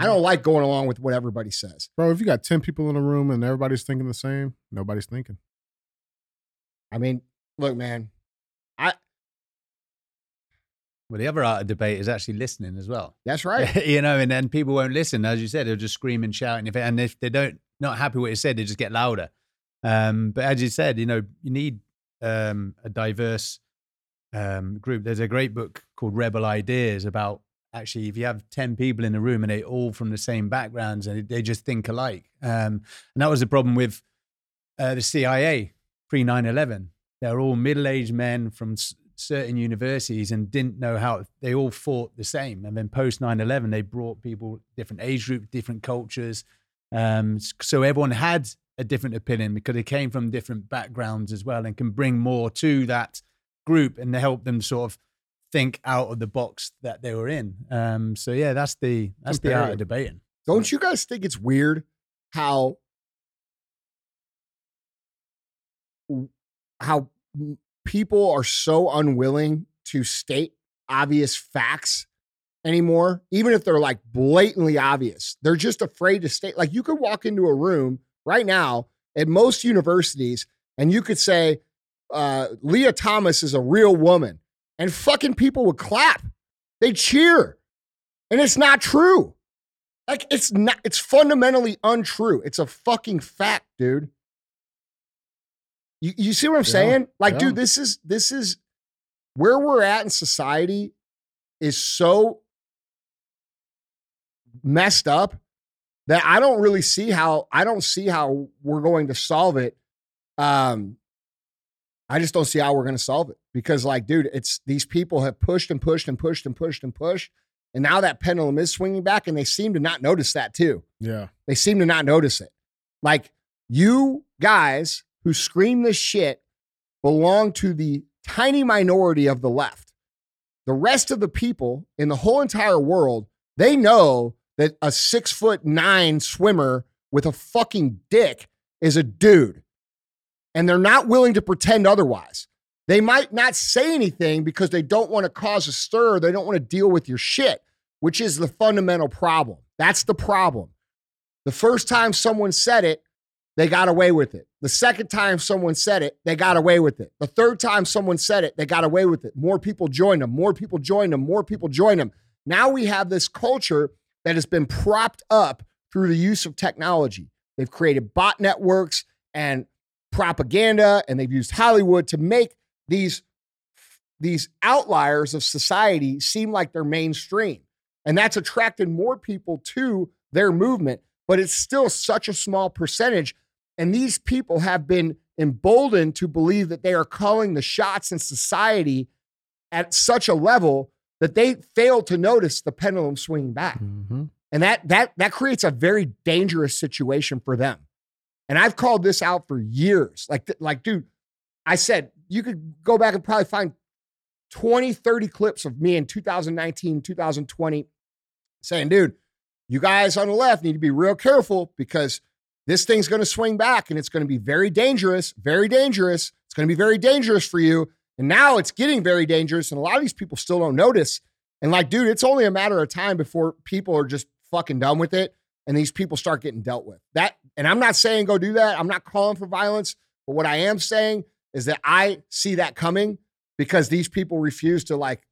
I don't like going along with what everybody says. Bro, if you got 10 people in a room and everybody's thinking the same, nobody's thinking. I mean, look, man, I Well, the other art of debate is actually listening as well. *laughs* that's right. you know, and then people won't listen. As you said, they'll just scream and shout. And if, and if they don't, not happy with what you said, they just get louder. Um, but as you said, you know, you need um, a diverse um, group. There's a great book called Rebel Ideas about actually if you have 10 people in a room and they're all from the same backgrounds and they just think alike. Um, and that was the problem with uh, the CIA pre 9 11. They're all middle aged men from s- certain universities and didn't know how they all fought the same. And then post 9 11, they brought people, different age groups, different cultures. Um, so everyone had a different opinion because they came from different backgrounds as well and can bring more to that group and help them sort of think out of the box that they were in. Um, so yeah, that's the that's the art of debating. Don't you guys think it's weird how how people are so unwilling to state obvious facts anymore, even if they're like blatantly obvious. They're just afraid to state. Like you could walk into a room right now at most universities and you could say, uh, Lia Thomas is a real woman, and fucking people would clap. They cheer. And it's not true. Like it's not, it's fundamentally untrue. It's a fucking fact, dude. You, you see what I'm Yeah, saying? Like, yeah. dude, this is this is where we're at in society is so messed up that I don't really see how I don't see how we're going to solve it. Um, I just don't see how we're going to solve it because, like, dude, it's these people have pushed and pushed and pushed and pushed and pushed, and now that pendulum is swinging back, and they seem to not notice that too. Yeah. They seem to not notice it. Like you guys who scream this shit belong to the tiny minority of the left. The rest of the people in the whole entire world, they know that a six foot nine swimmer with a fucking dick is a dude. And they're not willing to pretend otherwise. They might not say anything because they don't want to cause a stir. They don't want to deal with your shit, which is the fundamental problem. That's the problem. The first time someone said it, they got away with it. The second time someone said it, they got away with it. The third time someone said it, they got away with it. More people joined them, more people joined them, more people joined them. Now we have this culture that has been propped up through the use of technology. They've created bot networks and propaganda, and they've used Hollywood to make these, these outliers of society seem like they're mainstream. And that's attracted more people to their movement, but it's still such a small percentage. And these people have been emboldened to believe that they are calling the shots in society at such a level that they fail to notice the pendulum swinging back. Mm-hmm. And that that that creates a very dangerous situation for them. And I've called this out for years. Like like dude, I said you could go back and probably find 20 30 clips of me in 2019, 2020 saying, dude, you guys on the left need to be real careful because this thing's going to swing back and it's going to be very dangerous, very dangerous. It's going to be very dangerous for you. And now it's getting very dangerous. And a lot of these people still don't notice. And like, dude, it's only a matter of time before people are just fucking done with it and these people start getting dealt with. That, and I'm not saying go do that. I'm not calling for violence. But what I am saying is that I see that coming because these people refuse to like,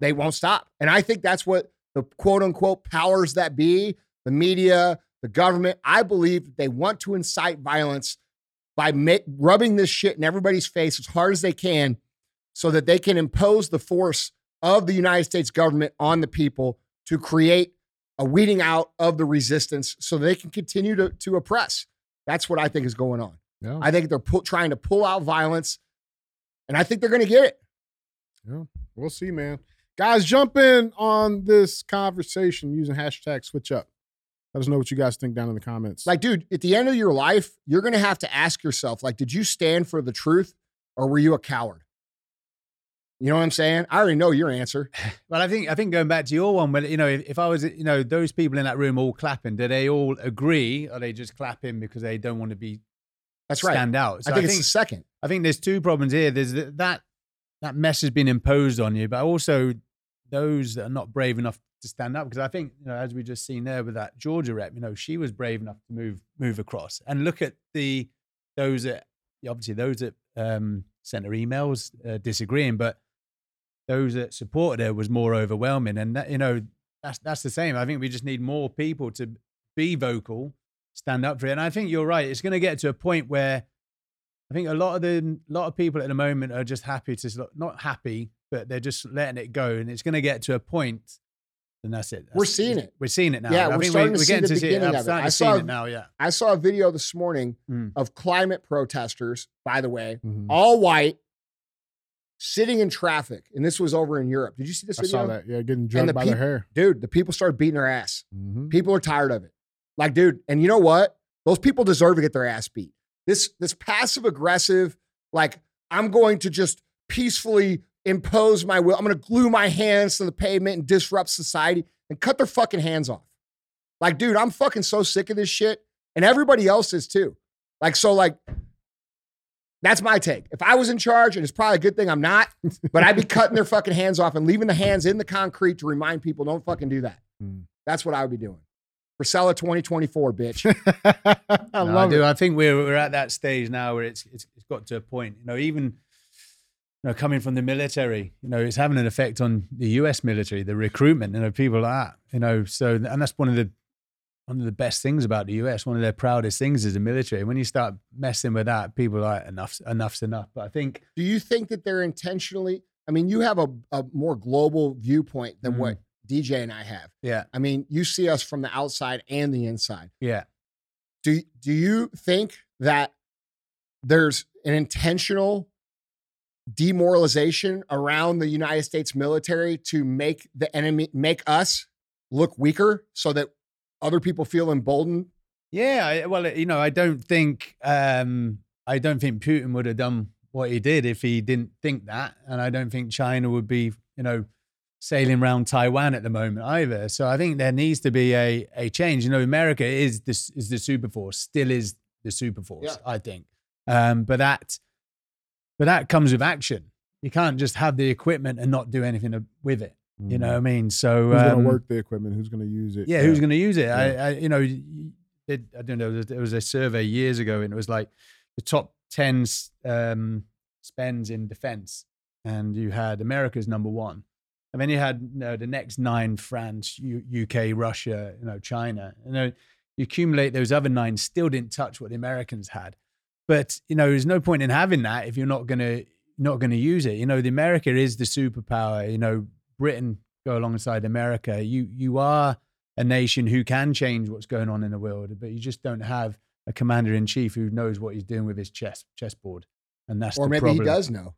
they won't stop. And I think that's what the quote unquote powers that be, the media, the government, I believe they want to incite violence by ma- rubbing this shit in everybody's face as hard as they can so that they can impose the force of the United States government on the people to create a weeding out of the resistance so they can continue to, to oppress. That's what I think is going on. Yeah. I think they're pu- trying to pull out violence, and I think they're going to get it. Yeah, we'll see, man. Guys, jump in on this conversation using hashtag switch up. Let us know what you guys think down in the comments. Like, dude, at the end of your life, you're gonna have to ask yourself, like, did you stand for the truth or were you a coward? You know what I'm saying? I already know your answer. *laughs* Well, I think I think going back to your one, well, you know, if, if I was, you know, those people in that room all clapping, do they all agree, or are they just clapping because they don't want to be That's right. stand out? So I think it's the second. I think there's two problems here. There's that that, that mess has been imposed on you, but also those that are not brave enough to stand up. Because I think, you know, as we just seen there with that Georgia rep, you know, she was brave enough to move move across. And look at the those that obviously those that um, sent her emails uh, disagreeing, but those that supported her was more overwhelming. And that, you know, that's that's the same. I think we just need more people to be vocal, stand up for it. And I think you're right. It's going to get to a point where I think a lot of the lot of people at the moment are just happy to not happy, but they're just letting it go, and it's going to get to a point, and that's it. We're seeing it. We're seeing it now. Yeah, I we're think starting to we're see the to see it. beginning of it. I to saw- it now. Yeah. I saw a video this morning Mm. of climate protesters, by the way, Mhm. all white, sitting in traffic. And this was over in Europe. Did you see this I video? saw that. Yeah, getting drugged by peop- their hair. Dude, the people started beating their ass. Mhm. People are tired of it. Like, dude, and you know what? Those people deserve to get their ass beat. This this passive aggressive, like, I'm going to just peacefully impose my will. I'm going to glue my hands to the pavement and disrupt society and cut their fucking hands off. Like, dude, I'm fucking so sick of this shit. And everybody else is too. Like, so, like, that's my take. If I was in charge, and it's probably a good thing I'm not, *laughs* but I'd be cutting their fucking hands off and leaving the hands in the concrete to remind people don't fucking do that. Mm. That's what I would be doing. Frisella 2024, bitch. *laughs* I No, love do. it. I think we're we're at that stage now where it's it's, it's got to a point. You know, even you know, coming from the military, you know, it's having an effect on the U.S. military, the recruitment. You know, people like that. You know, so and that's one of the one of the best things about the U.S. One of their proudest things is the military. When you start messing with that, people are like enough's enough's enough. But I think do you think that they're intentionally? I mean, you have a, a more global viewpoint than Mm. what DJ and I have. yeah, I mean, you see us from the outside and the inside. yeah. Do, do you think that there's an intentional demoralization around the United States military to make the enemy, make us look weaker so that other people feel emboldened? Yeah, I- well, you know, I don't think um, I don't think Putin would have done what he did if he didn't think that, and I don't think China would be, you know, sailing around Taiwan at the moment either. So I think there needs to be a a change. You know, America is this is the superforce, still is the superforce. Yeah. I think, um, but that but that comes with action. You can't just have the equipment and not do anything with it. You know what I mean? So Who's um, going to work the equipment? Who's going to use it? yeah, who's going to use it? Yeah. I, I, you know, it, I don't know. There was a survey years ago, and it was like the top ten um, spends in defense, and you had America's number one, and then you had you know, the next nine: France, U- UK, Russia, you know, China. You know, you accumulate those other nine, still didn't touch what the Americans had. But you know, there's no point in having that if you're not going to not going to use it. You know, the America is the superpower. You know, Britain go alongside America. You you are a nation who can change what's going on in the world, but you just don't have a commander in chief who knows what he's doing with his chess chessboard, and that's Or the maybe problem. he does know.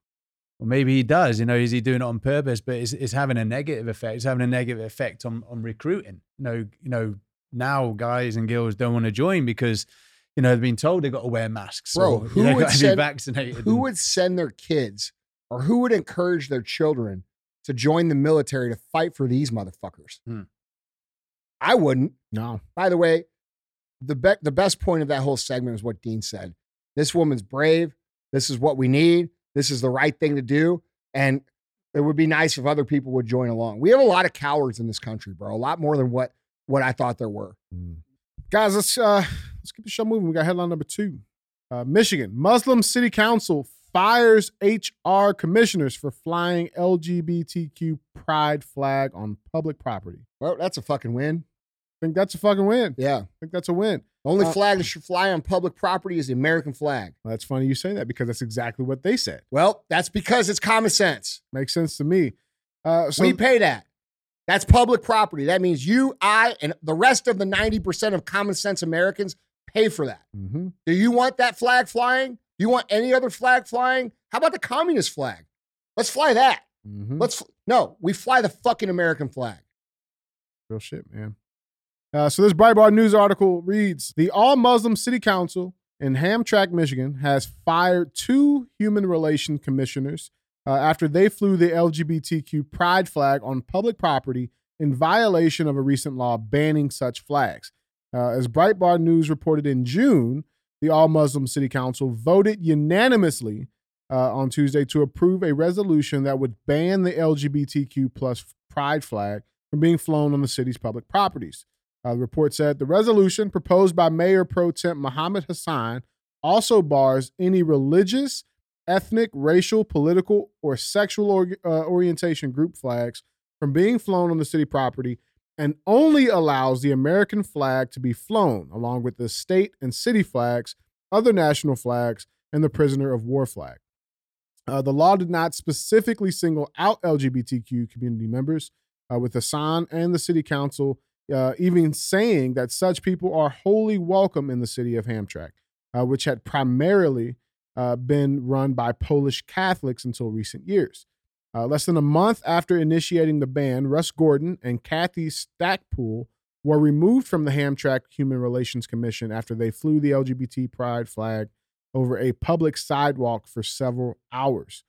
Or maybe he does. You know, is he doing it on purpose? But it's, it's having a negative effect. It's having a negative effect on on recruiting. You know, you know now guys and girls don't want to join because you know they've been told they've got to wear masks. Bro, or, *laughs* who you know, would got to be send- vaccinated. Who and- would send their kids or who would encourage their children to join the military to fight for these motherfuckers? Hmm. I wouldn't. No. By the way, the be- the best point of that whole segment is what Dean said. This woman's brave. This is what we need. This is the right thing to do. And it would be nice if other people would join along. We have a lot of cowards in this country, bro. A lot more than what what I thought there were. Guys, let's uh let's keep the show moving. We got headline number two. Uh, Michigan Muslim City Council fires HR commissioners for flying LGBTQ pride flag on public property. Well, that's a fucking win. I think that's a fucking win. Yeah. I think that's a win. The only Uh, flag that should fly on public property is the American flag. Well, that's funny you say that because that's exactly what they said. Well, that's because it's common sense. Makes sense to me. Uh, so we pay that. That's public property. That means you, I, and the rest of the 90% of common sense Americans pay for that. Mhm. Do you want that flag flying? Do you want any other flag flying? How about the communist flag? Let's fly that. Mhm. Let's no, we fly the fucking American flag. Real shit, man. Uh, so this Breitbart News article reads: The All Muslim City Council in Hamtramck, Michigan, has fired two human relations commissioners uh, after they flew the LGBTQ pride flag on public property in violation of a recent law banning such flags. Uh, as Breitbart News reported in June, the All Muslim City Council voted unanimously uh, on Tuesday to approve a resolution that would ban the LGBTQ plus pride flag from being flown on the city's public properties. Uh, the report said the resolution proposed by Mayor Pro Tem Mohammed Hassan also bars any religious, ethnic, racial, political, or sexual or, uh, orientation group flags from being flown on the city property and only allows the American flag to be flown along with the state and city flags, other national flags, and the prisoner of war flag. Uh, the law did not specifically single out LGBTQ community members, uh, with Hassan and the city council uh, even saying that such people are wholly welcome in the city of Hamtramck, uh, which had primarily uh, been run by Polish Catholics until recent years. Uh, less than a month after initiating the ban, Russ Gordon and Kathy Stackpoole were removed from the Hamtramck Human Relations Commission after they flew the LGBT pride flag over a public sidewalk for several hours.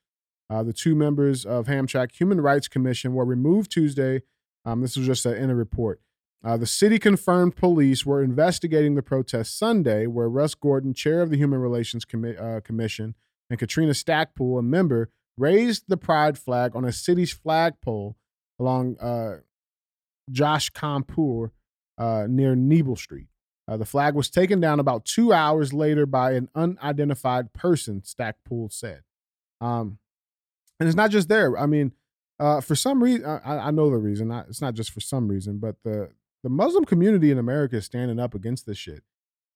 Uh, the two members of Hamtramck Human Rights Commission were removed Tuesday. Um, this was just a, in a report. Uh, the city confirmed police were investigating the protest Sunday, where Russ Gordon, chair of the Human Relations Commi- uh, Commission, and Katrina Stackpoole, a member, raised the pride flag on a city's flagpole along uh, Joseph Campau uh, near Nebel Street. Uh, the flag was taken down about two hours later by an unidentified person, Stackpoole said. Um, and it's not just there. I mean, uh, for some reason, I, I know the reason. Not, it's not just for some reason, but the the Muslim community in America is standing up against this shit.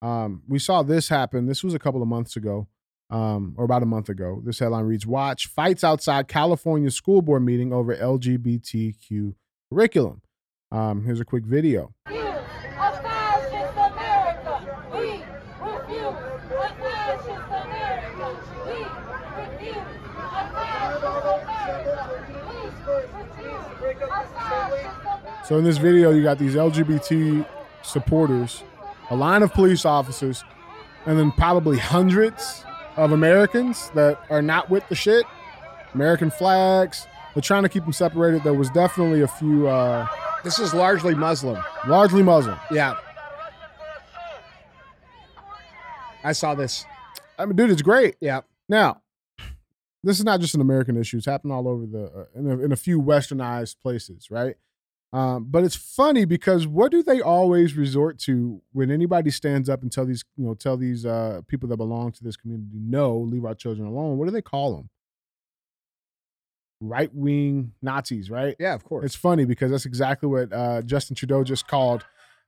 Um, we saw this happen. This was a couple of months ago, um, or about a month ago. This headline reads: "Watch fights outside California school board meeting over LGBTQ curriculum." Um, here's a quick video. refuse a fascist America. We refuse a fascist America. We refuse a fascist America. We refuse a fascist America. So in this video, you got these LGBT supporters, a line of police officers, and then probably hundreds of Americans that are not with the shit. American flags. They're trying to keep them separated. There was definitely a few, uh, This is largely Muslim. largely Muslim. Yeah. I saw this. I mean, dude, it's great. Yeah. Now, this is not just an American issue. It's happening all over the uh, in, a, in a few westernized places, right? Um, but it's funny because what do they always resort to when anybody stands up and tell these you know tell these uh, people that belong to this community no, leave our children alone? What do they call them? Right wing Nazis, right? Yeah, of course. It's funny because that's exactly what uh, Justin Trudeau just called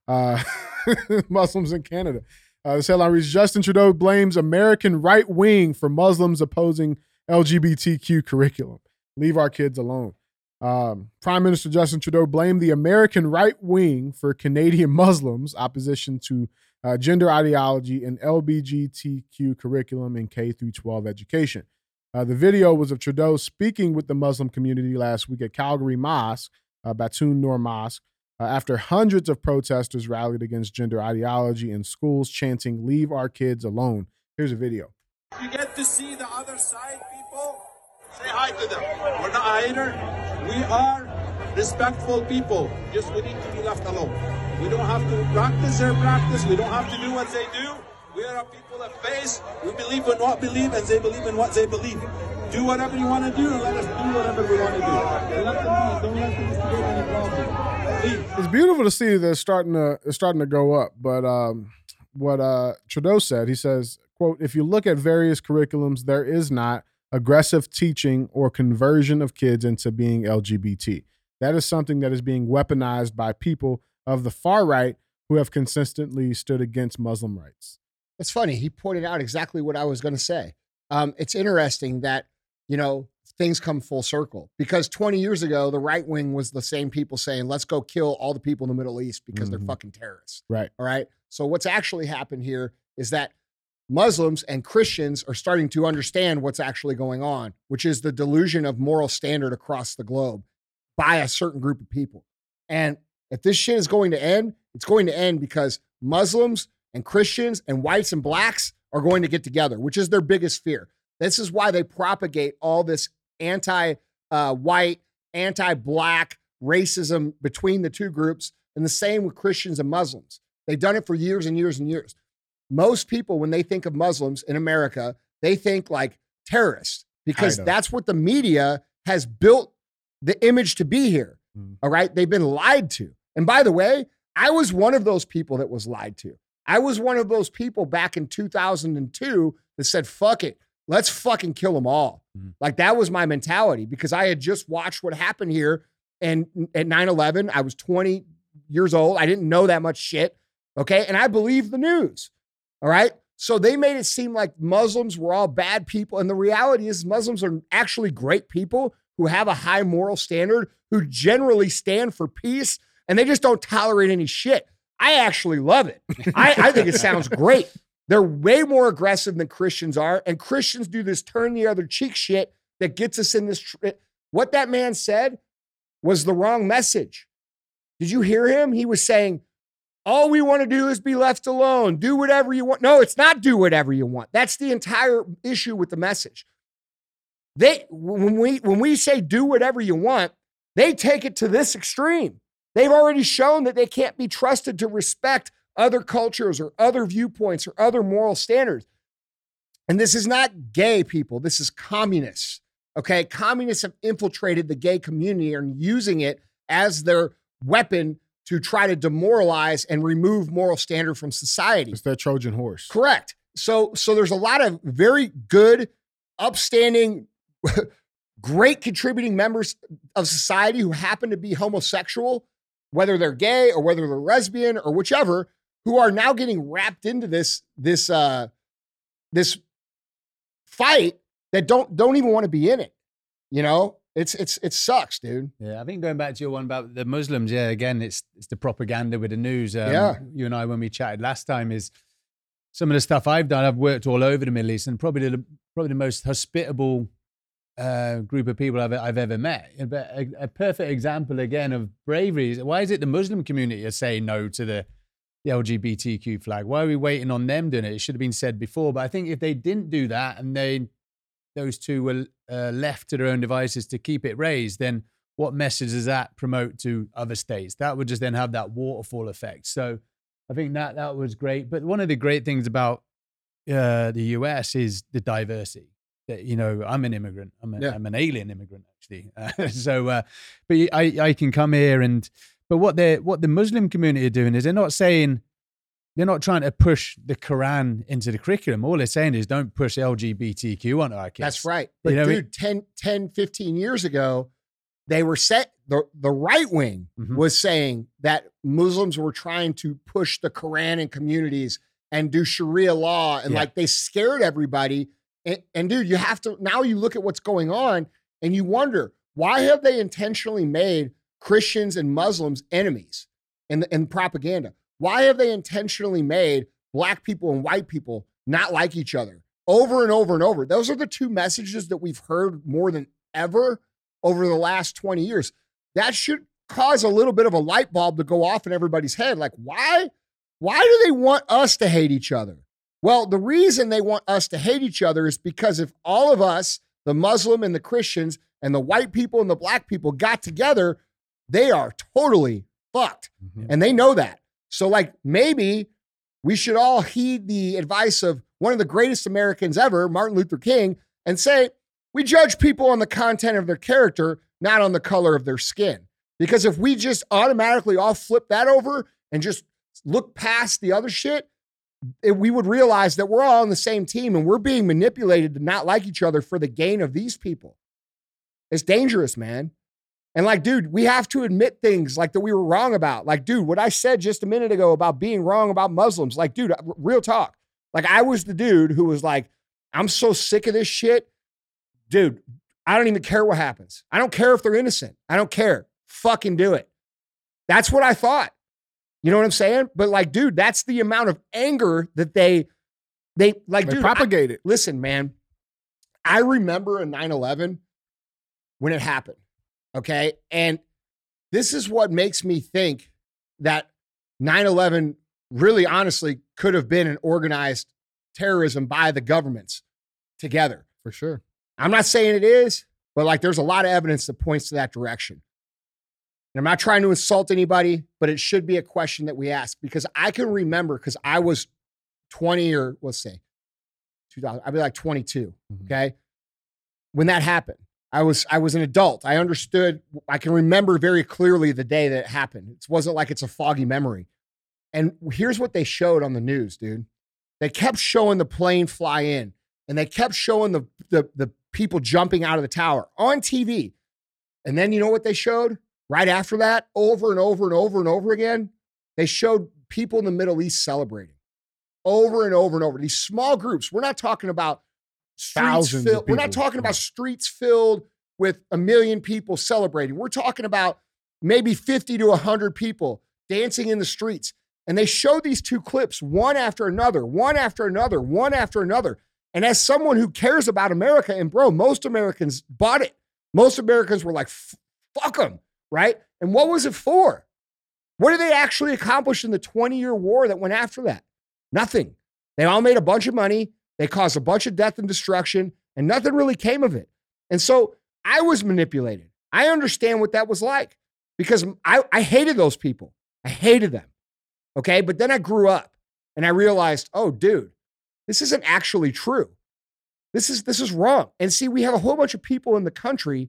uh, *laughs* Muslims in Canada. Uh, this headline reads Justin Trudeau blames American right wing for Muslims opposing LGBTQ curriculum. Leave our kids alone. Um, Prime Minister Justin Trudeau blamed the American right wing for Canadian *laughs* Muslims' opposition to uh, gender ideology and LGBTQ curriculum in K through 12 education. Uh, the video was of Trudeau speaking with the Muslim community last week at Calgary Mosque, uh, Baitun Nur Mosque, uh, after hundreds of protesters rallied against gender ideology in schools, chanting, Leave our kids alone. Here's a video. You get to see the other side, people. Say hi to them. We're not either. We are respectful people. Just we need to be left alone. We don't have to practice their practice. We don't have to do what they do. We are a people of faith. We believe in what believe, and they believe in what they believe. Do whatever you want to do, and let us do whatever we want to do. Let them. Don't let them create any. It's beautiful to see that it's starting to it's starting to go up. But um, what uh, Trudeau said, he says, "quote If you look at various curriculums, there is not aggressive teaching or conversion of kids into being LGBT. That is something that is being weaponized by people of the far right who have consistently stood against Muslim rights." It's funny. He pointed out exactly what I was going to say. Um, it's interesting that, you know, things come full circle because 20 years ago, the right wing was the same people saying, let's go kill all the people in the Middle East because Mhm. they're fucking terrorists. Right. All right. So what's actually happened here is that Muslims and Christians are starting to understand what's actually going on, which is the delusion of moral standard across the globe by a certain group of people. And if this shit is going to end, it's going to end because Muslims and Christians and whites and blacks are going to get together, which is their biggest fear. This is why they propagate all this anti uh, white, anti black racism between the two groups, and the same with Christians and Muslims. They've done it for years and years and years. Most people, when they think of Muslims in America, they think like terrorists because that's what the media has built the image to be here. Mm. All right. They've been lied to. And by the way, I was one of those people that was lied to. I was one of those people back in 2002 that said, fuck it, let's fucking kill them all. Mhm. Like that was my mentality because I had just watched what happened here. And at 9 11, I was 20 years old. I didn't know that much shit. Okay. And I believed the news. All right. So they made it seem like Muslims were all bad people. And the reality is, Muslims are actually great people who have a high moral standard, who generally stand for peace, and they just don't tolerate any shit. I actually love it. I, I think it sounds *laughs* great. They're way more aggressive than Christians are. And Christians do this turn the other cheek shit that gets us in this. Tr- what that man said was the wrong message. Did you hear him? He was saying, all we want to do is be left alone. Do whatever you want. No, it's not do whatever you want. That's the entire issue with the message. They when we when we say do whatever you want, they take it to this extreme. They've already shown that they can't be trusted to respect other cultures or other viewpoints or other moral standards. And this is not gay people, this is communists. Okay? Communists have infiltrated the gay community and using it as their weapon to try to demoralize and remove moral standard from society. It's that Trojan horse. Correct. So so there's a lot of very good, upstanding, *laughs* great contributing members of society who happen to be homosexual, whether they're gay or whether they're lesbian or whichever, who are now getting wrapped into this this uh this fight that don't don't even want to be in it. You know, it's it's it sucks, dude. Yeah, I think going back to your one about the Muslims, yeah, again, it's it's the propaganda with the news. Um, Yeah. You and I, when we chatted last time, is some of the stuff I've done. I've worked all over the Middle East, and probably the probably the most hospitable uh, group of people I've I've ever met. But a, a perfect example again of bravery. is Why is it the Muslim community are saying no to the the LGBTQ flag? Why are we waiting on them doing it? It should have been said before. But I think if they didn't do that, and they those two were uh, left to their own devices to keep it raised, then what message does that promote to other states? That would just then have that waterfall effect. So I think that that was great. But one of the great things about uh, the US is the diversity. That you know, I'm an immigrant. I'm, a, Yeah. am an alien immigrant actually. Uh, *laughs* so, uh, but I I can come here and. But what they what the Muslim community are doing is they're not saying they're not trying to push the Quran into the curriculum. All they're saying is don't push LGBTQ onto our kids. That's right. But know, dude, 10, 10, 15 years ago, they were set the, the right wing Mhm. was saying that Muslims were trying to push the Quran in communities and do Sharia law and Yeah. like they scared everybody. And, and dude, you have to now you look at what's going on and you wonder why have they intentionally made Christians and Muslims enemies in the, in propaganda? Why have they intentionally made black people and white people not like each other over and over and over? Those are the two messages that we've heard more than ever over the last 20 years. That should cause a little bit of a light bulb to go off in everybody's head. Like, why? Why do they want us to hate each other? Well, the reason they want us to hate each other is because if all of us, the Muslim and the Christians and the white people and the black people got together, they are totally fucked. Mhm. And they know that. So, like, maybe we should all heed the advice of one of the greatest Americans ever, Martin Luther King, and say, we judge people on the content of their character, not on the color of their skin. Because if we just automatically all flip that over and just look past the other shit, it- we would realize that we're all on the same team and we're being manipulated to not like each other for the gain of these people. It's dangerous, man. And like, dude, we have to admit things like that we were wrong about. Like, dude, what I said just a minute ago about being wrong about Muslims, like, dude, uh, real talk. Like, I was the dude who was like, I'm so sick of this shit. Dude, I don't even care what happens. I don't care if they're innocent. I don't care. Fucking do it. That's what I thought. You know what I'm saying? But like, dude, that's the amount of anger that they They like They dude, I- propagate it. listen, man, I remember in 9 11 when it happened. Okay. And this is what makes me think that 9 11 really honestly could have been an organized terrorism by the governments together. For sure. I'm not saying it is, but like there's a lot of evidence that points to that direction. And I'm not trying to insult anybody, but it should be a question that we ask because I can remember because I was 20 or let's say 2000, I'd be like 22. Mhm. Okay. When that happened, I was I was an adult. I understood. I can remember very clearly the day that it happened. It wasn't like it's a foggy memory. And here's what they showed on the news, dude. They kept showing the plane fly in, and they kept showing the the, the people jumping out of the tower on TV. And then you know what they showed right after that, over and over and over and over again? They showed people in the Middle East celebrating over and over and over. These small groups. We're not talking about streets Thousands filled. We're not talking about streets filled with a million people celebrating. We're talking about maybe 50 to 100 people dancing in the streets. And they showed these two clips one after another, one after another, one after another. And as someone who cares about America, and bro, most Americans bought it. Most Americans were like, fuck them, right? And what was it for? What did they actually accomplish in the 20 year war that went after that? Nothing. They all made a bunch of money. They caused a bunch of death and destruction, and nothing really came of it. And so I was manipulated. I understand what that was like because I, I hated those people. I hated them. Okay. But then I grew up and I realized, oh, dude, this isn't actually true. This is this is wrong. And see, we have a whole bunch of people in the country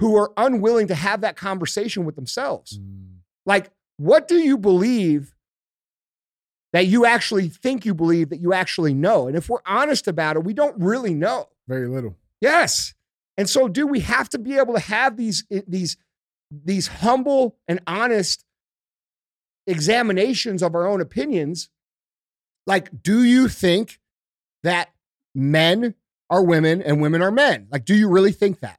who are unwilling to have that conversation with themselves. Mm. Like, what do you believe that you actually think you believe that you actually know? And if we're honest about it, we don't really know. Very little. Yes. And so, do we have to be able to have these eh, these these humble and honest examinations of our own opinions? Like, do you think that men are women and women are men? Like, do you really think that?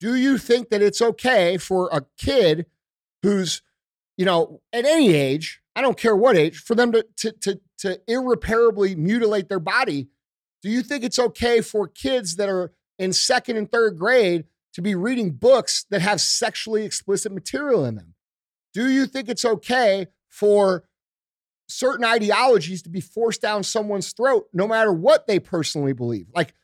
Do you think that it's okay for a kid who's, you know, at any age, I don't care what age, for them to to to, to irreparably mutilate their body? Do you think it's okay for kids that are in second and third grade to be reading books that have sexually explicit material in them? Do you think it's okay for certain ideologies to be forced down someone's throat no matter what they personally believe? Like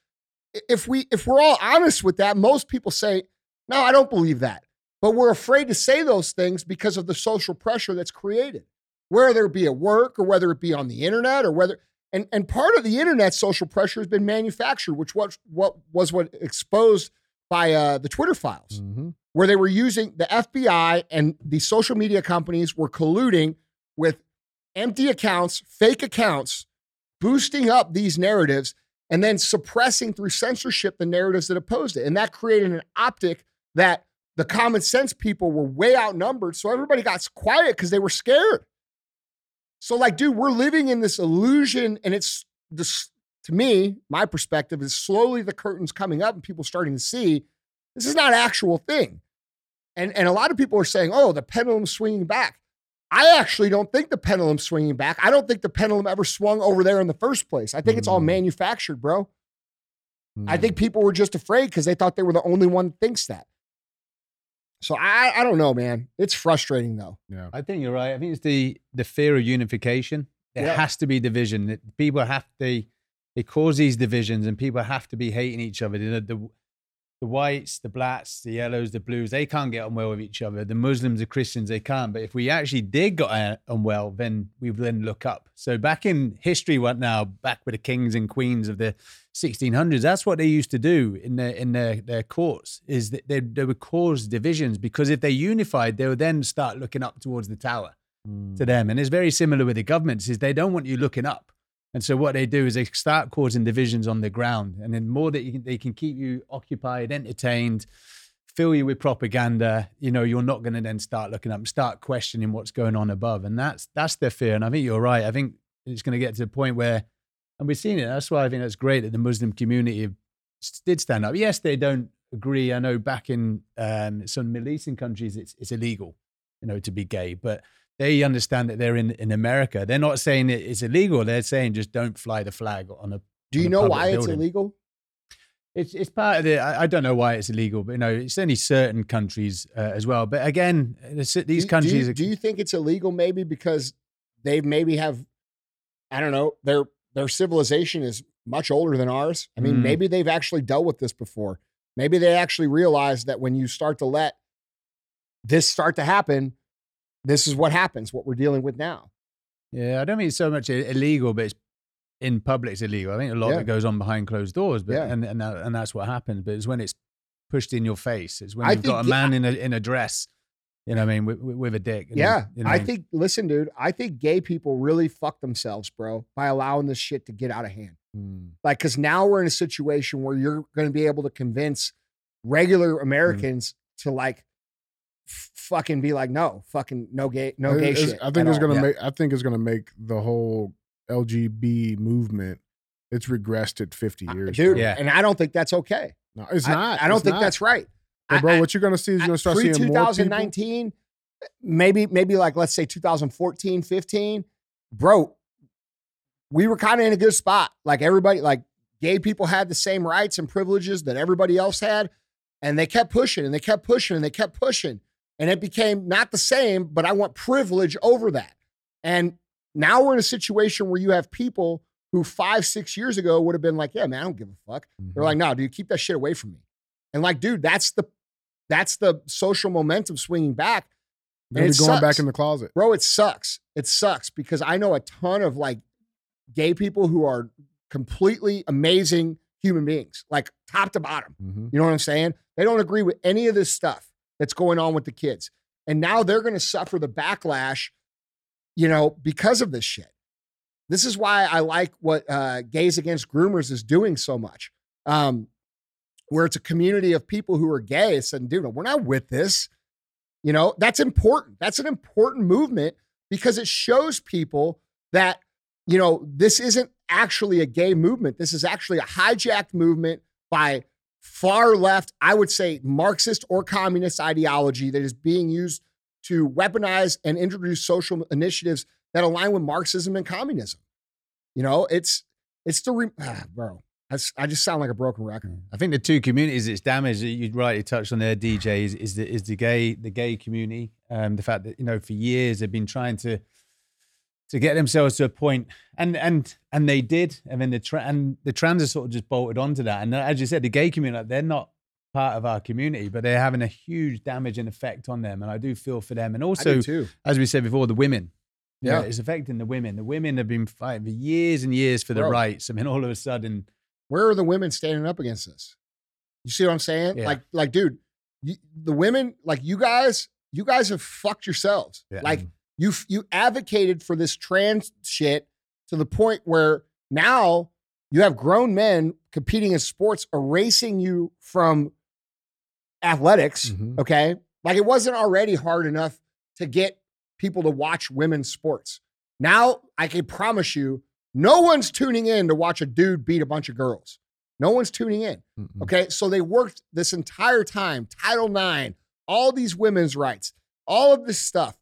if we if we're all honest with that, most people say, "No, I don't believe that." But we're afraid to say those things because of the social pressure that's created. Whether it be at work or whether it be on the internet or whether and and part of the internet social pressure has been manufactured, which was what was what exposed by uh, the Twitter files, Mm-hmm. where they were using the FBI and the social media companies were colluding with empty accounts, fake accounts, boosting up these narratives and then suppressing through censorship the narratives that opposed it. And that created an optic that the common sense people were way outnumbered. So everybody got quiet because they were scared. So, like, dude, we're living in this illusion, and it's this to me, my perspective is slowly the curtains coming up and people starting to see this is not actual thing. And and a lot of people are saying, oh, the pendulum's swinging back. I actually don't think the pendulum's swinging back. I don't think the pendulum ever swung over there in the first place. I think it's all Mm. manufactured, bro. I Mm. think people were just afraid because they thought they were the only one that thinks that. So I I don't know, man. It's frustrating though. Yeah. I think you're right. I think it's the the fear of unification. There Yeah. has to be division. That People have to they cause these divisions, and people have to be hating each other. The, the the whites, the blacks, the yellows, the blues, they can't get on well with each other. The Muslims, the Christians, they can't. But if we actually did get uh, on well, then we would then look up. So back in history, what now? Back with the kings and queens of the 1600s, that's what they used to do in their in their, their courts. Is that they they would cause divisions because if they unified, they would then start looking up towards the tower to them. And it's very similar with the governments. Is they don't want you looking up. And so what they do is they start causing divisions on the ground, and then more that can, they can keep you occupied, entertained, fill you with propaganda. You know, you're not going to then start looking up start questioning what's going on above, and that's that's their fear. And I think you're right. I think it's going to get to the point where, and we've seen it. That's why I think that's great that the Muslim community did stand up. Yes, they don't agree. I know back in um, some Middle Eastern countries, it's it's illegal, you know, to be gay, but they understand that they're in in America. They're not saying it- it's illegal. They're saying just don't fly the flag on a. Do you know why it's illegal? It's it's part of the. I, I don't know why it's illegal, but you know, it's only certain countries uh, as well. But again, these Do countries. Do you, are- do you think it's illegal? Maybe because they maybe have, I don't know, their their civilization is much older than ours. I mean, Mm. maybe they've actually dealt with this before. Maybe they actually realize that when you start to let this start to happen, this is what happens. What we're dealing with now. Yeah, I don't mean it's so much illegal, but it's in public it's illegal. I think a lot Yeah. of it goes on behind closed doors, but Yeah. and and that, and that's what happens. But it's when it's pushed in your face. It's when I you've got a think, yeah. man in a in a dress, you know, what I mean, with, with a dick. you know, Yeah, you know I mean? think. Listen, dude, I think gay people really fuck themselves, bro, by allowing this shit to get out of hand. Like, because now we're in a situation where you're going to be able to convince regular Mm. Americans to like fucking be like, no, fucking no gay, no gay It's- shit. I think it's all. gonna Yeah. make. I think it's gonna make the whole LGB movement. It's regressed at 50 years, dude. bro. Yeah. And I don't think that's okay. No, it's I- not. I, don't It's think not. that's right. But bro, I- what you're gonna see is you're gonna start pre seeing more people. 2019 maybe maybe like let's say 2014 15 bro we were kind of in a good spot like everybody like gay people had the same rights and privileges that everybody else had and they kept pushing and they kept pushing and they kept pushing and it became not the same but i want privilege over that and now we're in a situation where you have people who five six years ago would have been like yeah man i don't give a fuck Mm-hmm. they're like, no, dude, keep that shit away from me. And like, dude, that's the that's the social momentum swinging back. They're going back in the closet. Bro, it sucks. It sucks because I know a ton of like gay people who are completely amazing human beings, like top to bottom. Mhm. You know what I'm saying? They don't agree with any of this stuff that's going on with the kids. And now they're going to suffer the backlash, you know, because of this shit. This is why I like what uh, Gays Against Groomers is doing so much, um, where it's a community of people who are gay said, dude, we're not with this. You know, that's important. That's an important movement because it shows people that, you know, this isn't actually a gay movement. This is actually a hijacked movement by far left, I would say Marxist or communist ideology that is being used to weaponize and introduce social initiatives that align with Marxism and communism. You know, it's it's the re- *sighs* ah, bro. I just sound like a broken record. I think the two communities it's damaged you rightly touched on there, DJ, is, is the is the gay the gay community. Um, the fact that you know for years they've been trying to to get themselves to a point, and and and they did, and then the tra- and the trans has sort of just bolted onto that. And uh, as you said, the gay community they're not part of our community, but they're having a huge damage and effect on them. And I do feel for them, and also as we said before, the women. Know, Yeah. it's affecting the women. The women have been fighting for years and years for the Bro. rights. I mean, all of a sudden, Where are the women standing up against this? You see what I'm saying? Yeah. Like, like, dude, you, the women, like you guys, you guys have fucked yourselves. Yeah. Like you, you advocated for this trans shit to the point where now you have grown men competing in sports, erasing you from athletics. Mhm. Okay, like it wasn't already hard enough to get people to watch women's sports. Now I can promise you, no one's tuning in to watch a dude beat a bunch of girls. No one's tuning in. Mm-mm. Okay. So they worked this entire time, Title IX, all these women's rights, all of this stuff.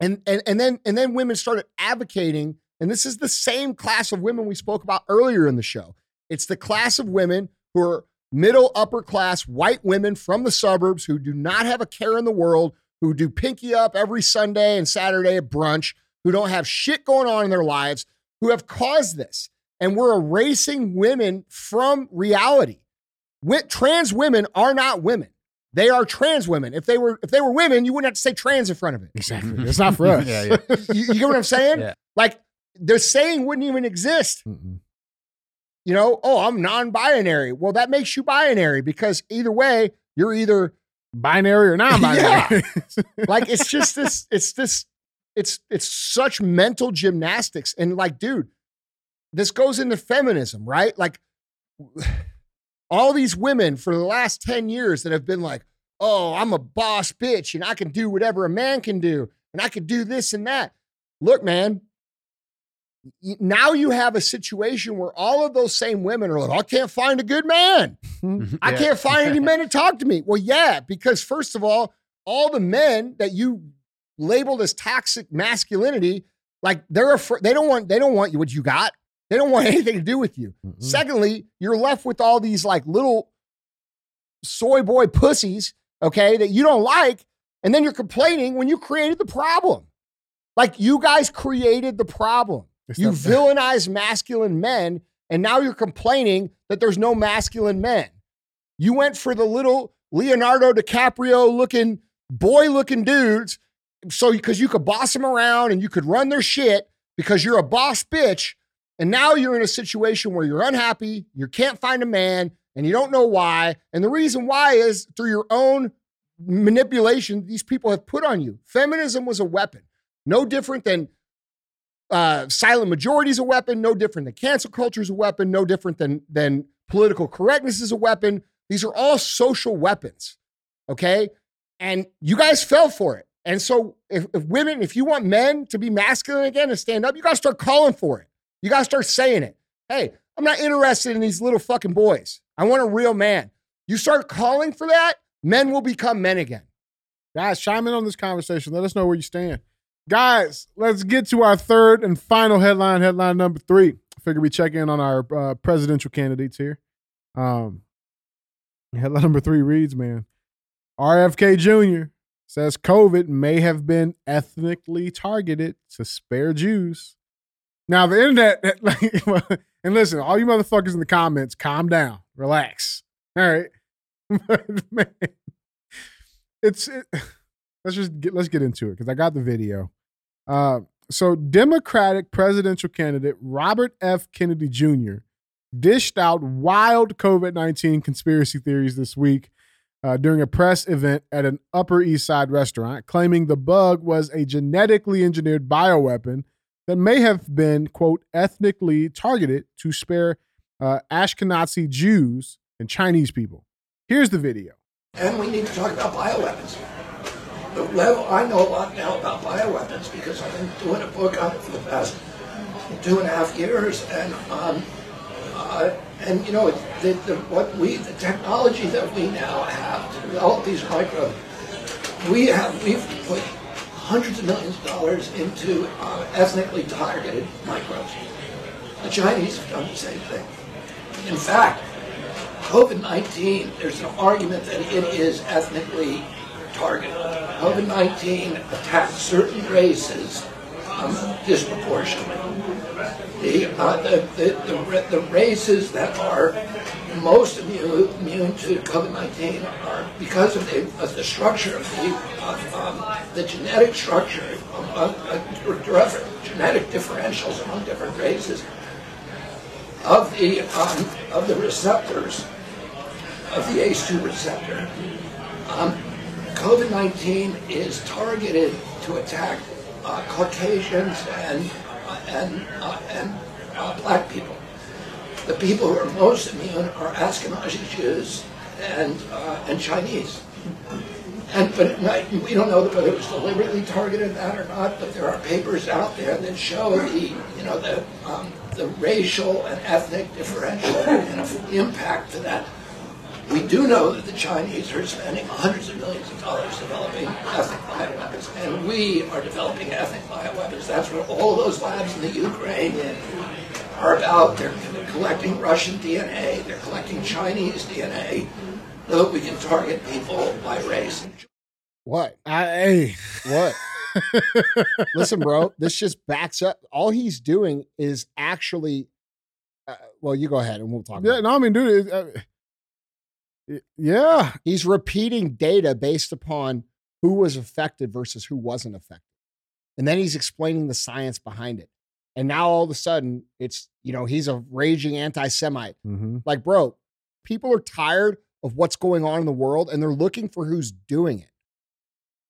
And, and, and then and then women started advocating, and this is the same class of women we spoke about earlier in the show. It's the class of women who are middle upper class white women from the suburbs who do not have a care in the world, who do pinky up every Sunday and Saturday at brunch, who don't have shit going on in their lives, who have caused this. And we're erasing women from reality. Trans women are not women. They are trans women. If they were if they were women, you wouldn't have to say trans in front of it. Exactly. It's not for *laughs* us. Yeah, yeah. You, you get what I'm saying? Yeah. Like the saying wouldn't even exist. Mm-mm. You know, oh, I'm non-binary. Well, that makes you binary because either way, you're either Binary or non-binary. *laughs* *laughs* like it's just this it's this it's it's such mental gymnastics and like dude this goes into feminism right like all these women for the last 10 years that have been like oh i'm a boss bitch and i can do whatever a man can do and i can do this and that look man now you have a situation where all of those same women are like i can't find a good man mm-hmm. *laughs* I can't find any *laughs* men to talk to me. Well, yeah, because first of all, all the men that you labeled as toxic masculinity, like they're afraid they don't want they don't want you what you got. They don't want *laughs* anything to do with you. Mm-mm. Secondly, you're left with all these like little soy boy pussies, okay, that you don't like, and then you're complaining when you created the problem. Like you guys created the problem. It's You villainize masculine men, and now you're complaining that there's no masculine men. You went for the little Leonardo DiCaprio looking, boy looking dudes, so because you could boss them around and you could run their shit because you're a boss bitch. And now you're in a situation where you're unhappy, you can't find a man, and you don't know why. And the reason why is through your own manipulation these people have put on you. Feminism was a weapon, no different than uh, silent majority is a weapon, no different than cancel culture is a weapon, no different than than political correctness is a weapon. These are all social weapons, okay? And you guys fell for it. And so, if, if women, if you want men to be masculine again and stand up, you got to start calling for it. You got to start saying it. Hey, I'm not interested in these little fucking boys. I want a real man. You start calling for that, men will become men again. Guys, chime in on this conversation. Let us know where you stand. Guys, let's get to our third and final headline. Headline number three. I figure we check in on our uh, presidential candidates here. Um, headline number three reads, man, RFK Jr. says COVID may have been ethnically targeted to spare Jews. Now the internet, *laughs* like, and listen, all you motherfuckers in the comments, calm down, relax. All right, But, *laughs* man, it's it, *sighs* let's just get let's get into it because I got the video. Uh, so Democratic presidential candidate Robert F. Kennedy Jr. dished out wild COVID nineteen conspiracy theories this week uh, during a press event at an Upper East Side restaurant, claiming the bug was a genetically engineered bioweapon that may have been quote ethnically targeted to spare uh, Ashkenazi Jews and Chinese people. Here's the video. And we need to talk about bioweapons. The level, I know a lot now about bioweapons because I've been doing a book on it for the past two and a half years, and um, uh, and you know the, the, what we the technology that we now have to develop these microbes, we have we've put hundreds of millions of dollars into uh, ethnically targeted microbes. The Chinese have done the same thing. In fact, COVID 19, there's an argument that it is ethnically targeted. COVID 19 attacks certain races um, disproportionately. The, uh, the, the, the, races that are most immune, to COVID 19 are because of the, of the structure of the, um, the genetic structure, of different genetic differentials among different races of the um, of the receptors of the ACE2 receptor. Um, COVID-19 is targeted to attack uh, Caucasians and and uh, and uh, black people. The people who are most immune are Ashkenazi Jews and uh, and Chinese. And but we don't know whether it was deliberately targeted that or not. But there are papers out there that show the you know the um, the racial and ethnic differential and impact that. We do know that the Chinese are spending hundreds of millions of dollars developing ethnic bioweapons, and we are developing ethnic bioweapons. That's what all those labs in the Ukraine are about. They're collecting Russian DNA, they're collecting Chinese DNA, so that we can target people by race. What? I, hey, What? *laughs* Listen, bro, this just backs up. All he's doing is actually, uh, well, you go ahead and we'll talk. yeah, about it. no, I mean, dude, it, uh, it- yeah, He's repeating data based upon who was affected versus who wasn't affected. And then he's explaining the science behind it. And now all of a sudden, it's, you know, he's a raging anti Semite. mm-hmm. Like, bro, people are tired of what's going on in the world and they're looking for who's doing it.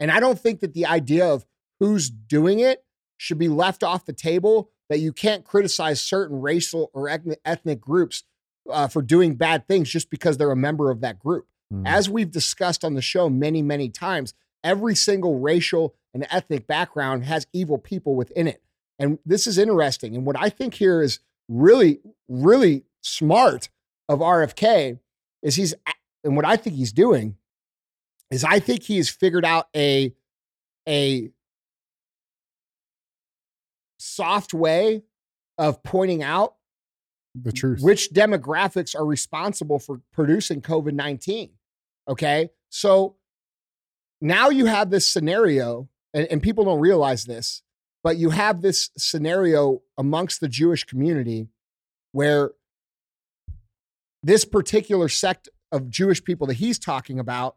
And I don't think that the idea of who's doing it should be left off the table, that you can't criticize certain racial or ethnic, ethnic groups uh, for doing bad things just because they're a member of that group. Mm-hmm. As we've discussed on the show many, many times, every single racial and ethnic background has evil people within it. And this is interesting. And what I think here is really, really smart of RFK is he's, and what I think he's doing is I think he's figured out a, a soft way of pointing out The truth. which demographics are responsible for producing COVID 19. Okay. So now you have this scenario, and, and people don't realize this, but you have this scenario amongst the Jewish community where this particular sect of Jewish people that he's talking about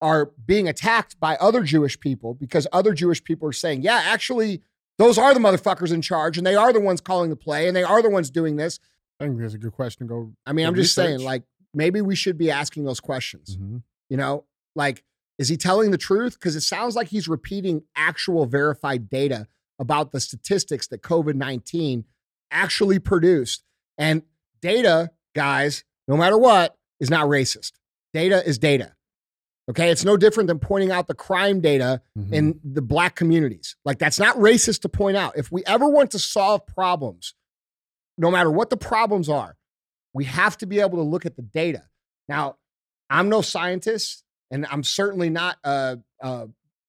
are being attacked by other Jewish people because other Jewish people are saying, yeah, actually, those are the motherfuckers in charge and they are the ones calling the play and they are the ones doing this. I think that's a good question to go. I mean, I'm just saying, like, maybe we should be asking those questions. Mhm. You know, like, is he telling the truth? Because it sounds like he's repeating actual verified data about the statistics that COVID 19 actually produced. And data, guys, no matter what, is not racist. Data is data. Okay. It's no different than pointing out the crime data Mhm. in the black communities. Like, that's not racist to point out. If we ever want to solve problems, no matter what the problems are, we have to be able to look at the data. Now, I'm no scientist, and I'm certainly not, uh, uh,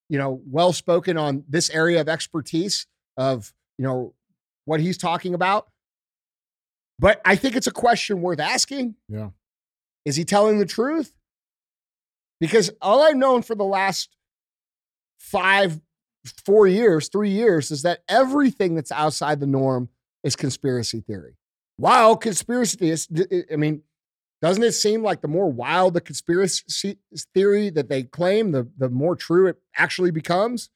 you know, well spoken on this area of expertise of you know what he's talking about. But I think it's a question worth asking. Yeah. Is he telling the truth? Because all I've known for the last five, four years, three years is that everything that's outside the norm is conspiracy theory. Wild conspiracy theorists. I mean, doesn't it seem like the more wild the conspiracy theory that they claim, the the more true it actually becomes?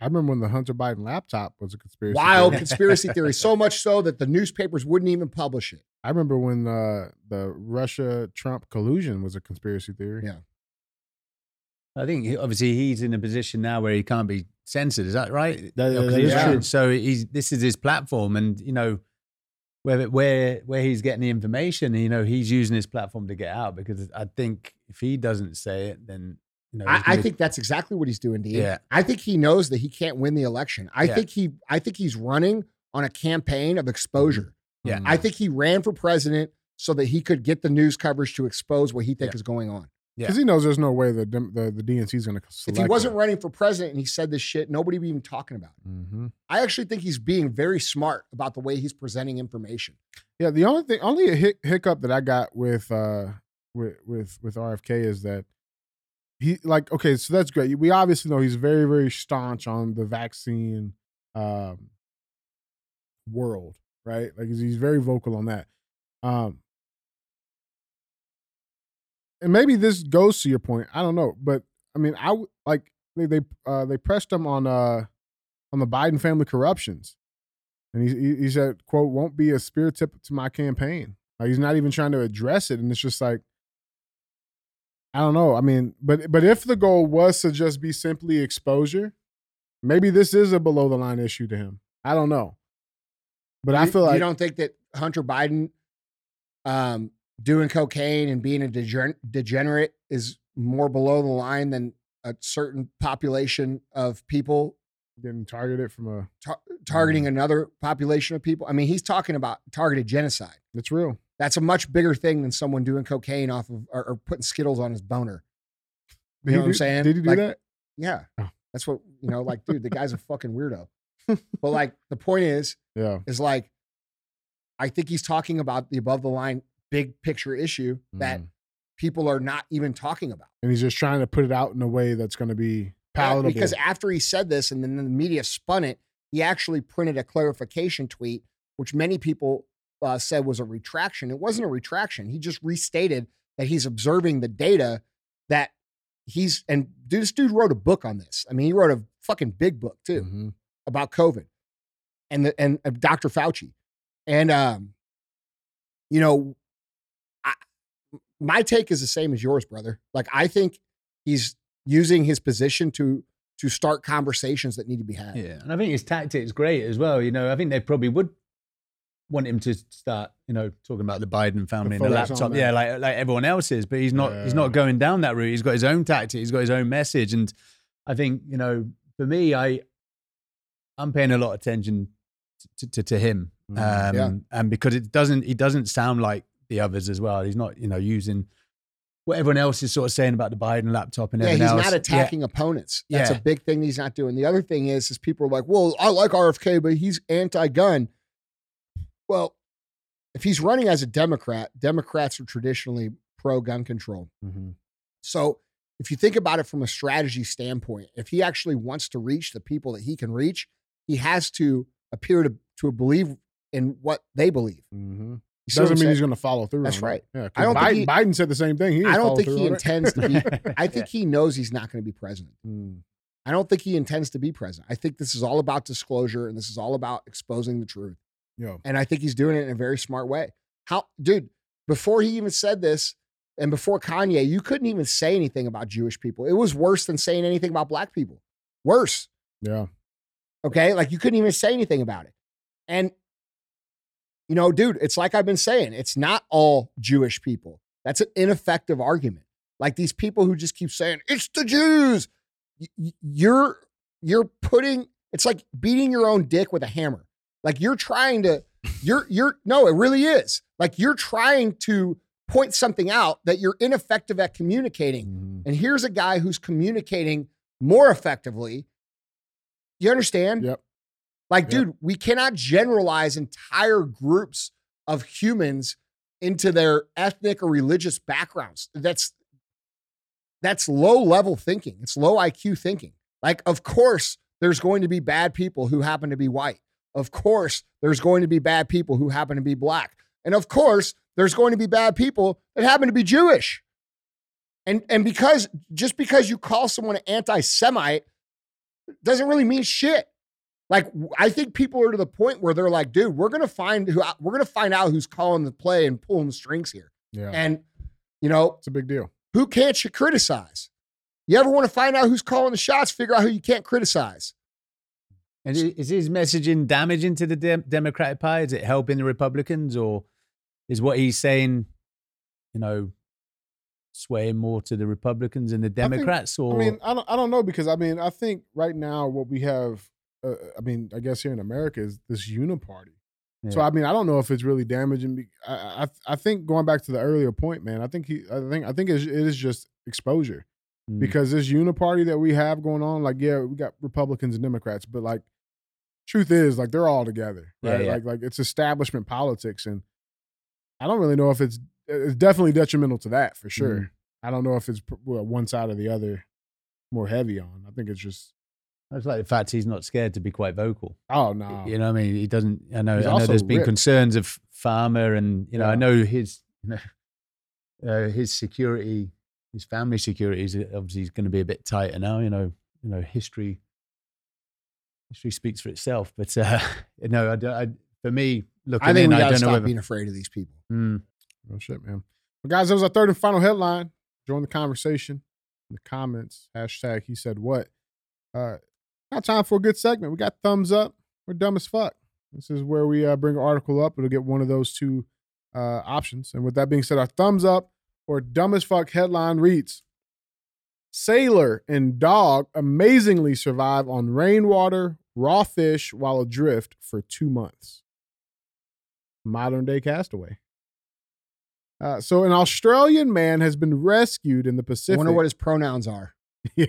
I remember when the Hunter Biden laptop was a conspiracy. Wild theory. conspiracy theory, so *laughs* much so that the newspapers wouldn't even publish it. I remember when uh, the Russia Trump collusion was a conspiracy theory. Yeah. I think obviously he's in a position now where he can't be censored. Is that right? That- that he's is true. So he's this is his platform, and you know where where where he's getting the information. You know he's using his platform to get out because I think if he doesn't say it, then you know I, I think that's exactly what he's doing, Dean. Yeah. I think he knows that he can't win the election. I Yeah. think he I think he's running on a campaign of mm-hmm. exposure. Yeah. I think he ran for president so that he could get the news coverage to expose what he thinks Yeah. is going on. Yeah. Because he knows there's no way the the, the DNC is going to select. If he wasn't running for president and he said this shit, nobody would be even talking about it. hmm I actually think he's being very smart about the way he's presenting information. Yeah, the only thing, only a hic- hiccup that I got with uh with with with RFK is that he like okay, so that's great. We obviously know he's very very staunch on the vaccine um world, right? Like he's, he's very vocal on that. Um and maybe this goes to your point. I don't know, but I mean, I like they they uh they pressed him on uh on the Biden family corruptions. And he, he he said, "quote won't be a spear tip to my campaign." Like he's not even trying to address it, and it's just like, I don't know. I mean, but but if the goal was to just be simply exposure, maybe this is a below the line issue to him. I don't know, but I feel like you don't think that Hunter Biden um, doing cocaine and being a degen- degenerate is more below the line than a certain population of people getting targeted from a tar- targeting another population of people. I mean, he's talking about targeted genocide. it's real. That's a much bigger thing than someone doing cocaine off of or, or putting Skittles on his boner. Did You know he what I'm saying? Did he do Like, that? Yeah. Oh. That's what, you know, like, dude, the guy's a fucking weirdo. *laughs* But like, the point is, Yeah. is like, I think he's talking about the above the line big picture issue that Mm. people are not even talking about. And he's just trying to put it out in a way that's going to be palatable. Because after he said this and then the media spun it, he actually printed a clarification tweet, which many people uh, said was a retraction. It wasn't a retraction. He just restated that he's observing the data that he's, and dude, this dude wrote a book on this. I mean, he wrote a fucking big book too Mhm. about COVID and the, and uh, Dr. Fauci. And, um, you know, I, my take is the same as yours, brother. Like, I think he's using his position to to start conversations that need to be had. Yeah, and I think his tactics great as well. You know, I think they probably would want him to start, you know, talking about the Biden family and the laptop. Yeah, like like everyone else is, but he's not. He's not going down that route. He's got his own tactic. He's got his own message, and I think you know, for me, I I'm paying a lot of attention to to, to him, um, Mhm. Yeah. and because it doesn't, he doesn't sound like the others as well. He's not, you know, using what everyone else is sort of saying about the Biden laptop and Yeah, he's else. not attacking opponents. That's Yeah. a big thing he's not doing. The other thing is, is people are like, "Well, I like RFK, but he's anti-gun." Well, if he's running as a Democrat, Democrats are traditionally pro-gun control. So, if you think about it from a strategy standpoint, if he actually wants to reach the people that he can reach, he has to appear to to believe in what they believe. Mm-hmm. Doesn't mean he's going to follow through. That's right. Yeah, I don't Biden, he- Biden said the same thing. He I don't think he intends to be. *laughs* I think he knows he's not going to be president. Mm. I don't think he intends to be president. I think this is all about disclosure and this is all about exposing the truth. Yo. And I think he's doing it in a very smart way. How, dude, before he even said this and before Kanye, you couldn't even say anything about Jewish people. It was worse than saying anything about black people. Worse. Yeah. Okay. Like you couldn't even say anything about it. And, you know, dude, it's like I've been saying, it's not all Jewish people. That's an ineffective argument. Like these people who just keep saying, it's the Jews. You're, you're putting, it's like beating your own dick with a hammer. Like you're trying to, you're, you're, no, it really is. Like you're trying to point something out that you're ineffective at communicating. Mm-hmm. And here's a guy who's communicating more effectively. You understand? Yep. Like, Yep. dude, we cannot generalize entire groups of humans into their ethnic or religious backgrounds. That's that's low level thinking. It's low IQ thinking. Like, of course, there's going to be bad people who happen to be white. Of course, there's going to be bad people who happen to be black. And of course, there's going to be bad people that happen to be Jewish. And and because just because you call someone an anti-Semite doesn't really mean shit. Like I think people are to the point where they're like, dude, we're gonna find who uh, we're gonna find out who's calling the play and pulling the strings here. Yeah. And you know, it's a big deal. Who can't you criticize? You ever want to find out who's calling the shots? Figure out who you can't criticize. And is his messaging damaging to the Dem- Democratic Party? Is it helping the Republicans, or is what he's saying, you know, swaying more to the Republicans and the I think- Democrats? or I mean, I don't, I don't know because I mean, I think right now what we have, uh, I mean, I guess here in America is this uniparty. So I mean, I don't know if it's really damaging. I, I, I think going back to the earlier point, man, I think he, I think, I think it's, it is just exposure Mm. because this uniparty that we have going on, like, yeah, we got Republicans and Democrats, but like, truth is, like, they're all together, right? yeah. Like, like it's establishment politics, and I don't really know if it's, it's definitely detrimental to that for sure. Mhm. I don't know if it's well, one side or the other more heavy on. I think it's just, It's like the fact he's not scared to be quite vocal. oh no, You know, what I mean, he doesn't. I know. He's I know. There's been concerns of Farmer, and you know, I know his, you know, *laughs* uh, his security, his family security is obviously going to be a bit tighter now. You know, you know, history, history speaks for itself. But uh, *laughs* you know, I, I, for me, looking I think in, we I don't know stop whether. being afraid of these people. Mm. Oh shit, man. But guys, that was our third and final headline. Join the conversation in the comments. Hashtag he said what. Uh now time for a good segment. We got thumbs up. We're dumb as fuck. This is where we uh, bring an article up. It'll get one of those two uh, options. And with that being said, our thumbs up or dumb as fuck headline reads Sailor and dog amazingly survive on rainwater, raw fish while adrift for two months. Modern day castaway. Uh, so, an Australian man has been rescued in the Pacific. I wonder what his pronouns are. *laughs* Yeah.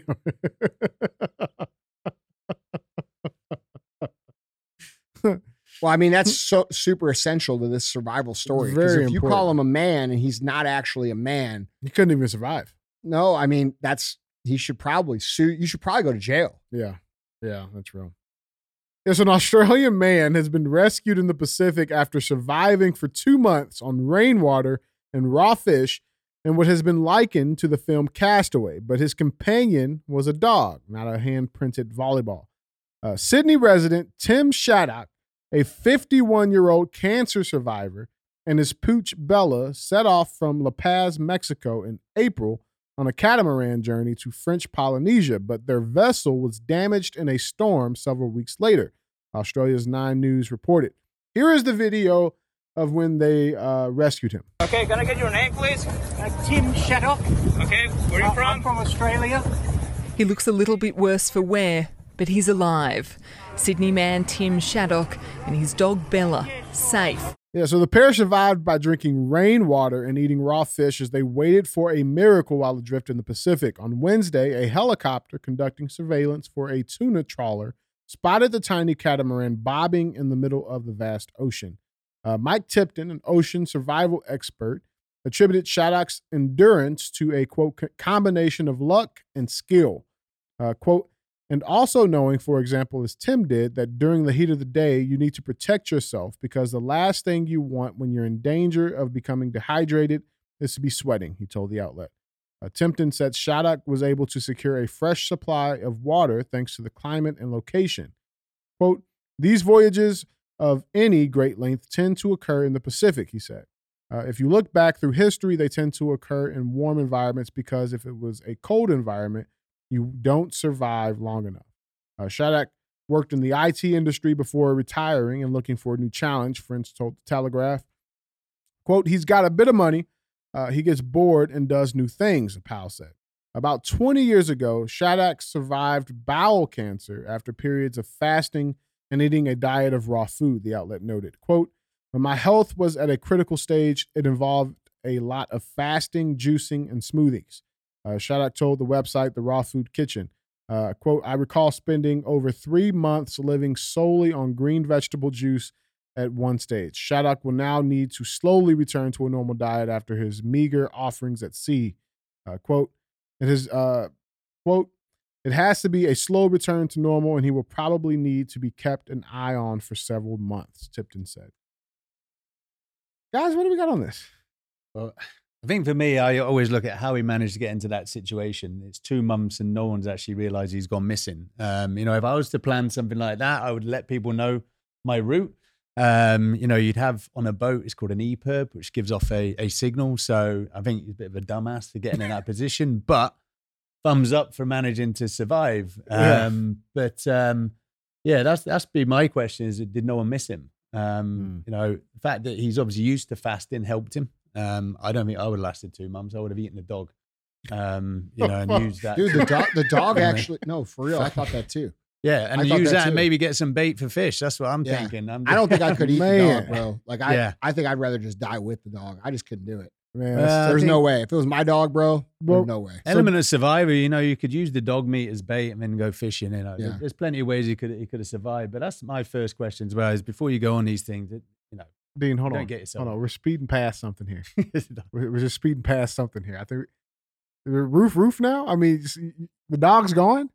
*laughs* Well, I mean, that's so super essential to this survival story. Very if you call him a man and he's not actually a man, he couldn't even survive. no, I mean, that's he should probably sue. You should probably go to jail. Yeah. Yeah, that's real. Yes, an Australian man has been rescued in the Pacific after surviving for two months on rainwater and raw fish and what has been likened to the film Castaway, but his companion was a dog, not a hand printed volleyball. Uh, Sydney resident Tim Shaddock, a 51 year old cancer survivor, and his pooch Bella set off from La Paz, Mexico in April on a catamaran journey to French Polynesia, but their vessel was damaged in a storm several weeks later. Australia's Nine News reported. Here is the video of when they uh, rescued him. Okay, can I get your name, please? Uh, Tim Shaddock. Okay, where are you from? I'm from Australia. He looks a little bit worse for wear, but he's alive. Sydney man Tim Shaddock and his dog Bella, safe. Yeah, so the pair survived by drinking rainwater and eating raw fish as they waited for a miracle while adrift in the Pacific. On Wednesday, a helicopter conducting surveillance for a tuna trawler spotted the tiny catamaran bobbing in the middle of the vast ocean. Uh, Mike Tipton, an ocean survival expert, attributed Shaddock's endurance to a quote combination of luck and skill. Uh, quote, and also knowing, for example, as Tim did, that during the heat of the day, you need to protect yourself because the last thing you want when you're in danger of becoming dehydrated is to be sweating, he told the outlet. Uh, Timpton said Shaddock was able to secure a fresh supply of water thanks to the climate and location. Quote, these voyages of any great length tend to occur in the Pacific, he said. Uh, if you look back through history, they tend to occur in warm environments because if it was a cold environment, you don't survive long enough. Uh, worked in the IT industry before retiring and looking for a new challenge, Friends told the Telegraph. Quote, he's got a bit of money. Uh, he gets bored and does new things, Powell said. About 20 years ago, Shaddock survived bowel cancer after periods of fasting and eating a diet of raw food, the outlet noted. Quote, when my health was at a critical stage, it involved a lot of fasting, juicing, and smoothies. Uh, told the website The Raw Food Kitchen, uh, quote, I recall spending over three months living solely on green vegetable juice at one stage. Shaddock will now need to slowly return to a normal diet after his meager offerings at sea. Uh, quote, it is, uh, quote, it has to be a slow return to normal, and he will probably need to be kept an eye on for several months, Tipton said. Guys, what do we got on this? Well, I think for me, I always look at how he managed to get into that situation. It's two months and no one's actually realized he's gone missing. Um, you know, if I was to plan something like that, I would let people know my route. Um, you know, you'd have on a boat, it's called an EPIRB, which gives off a, a signal. So I think he's a bit of a dumbass for getting in that *laughs* position, but thumbs up for managing to survive. Yeah. Um, but um, yeah, that's that's be my question: is did no one miss him? Um, You know, the fact that he's obviously used to fasting helped him. Um, I don't think I would have lasted two months. I would have eaten the dog. Um, you know, and *laughs* used that. Dude, the *laughs* dog, the dog actually, no, for real. I thought that too. *laughs* Yeah, and I use that that, and maybe get some bait for fish. That's what I'm Yeah. thinking. I'm I don't think I could eat the dog, bro. Like I, Yeah. I think I'd rather just die with the dog. I just couldn't do it. Man, Uh, that's- I There's no way. If it was my dog, bro, Well, there's no way. element of survivor. You know, you could use the dog meat as bait and then go fishing. You know, Yeah. there's plenty of ways you could he could have survived. But that's my first question as well. Is before you go on these things, it, you know, Dean, hold Don't on. get yourself- Hold on. We're speeding past something here. *laughs* we're, we're just speeding past something here. I think the roof, roof now. I mean, s- the dog's gone.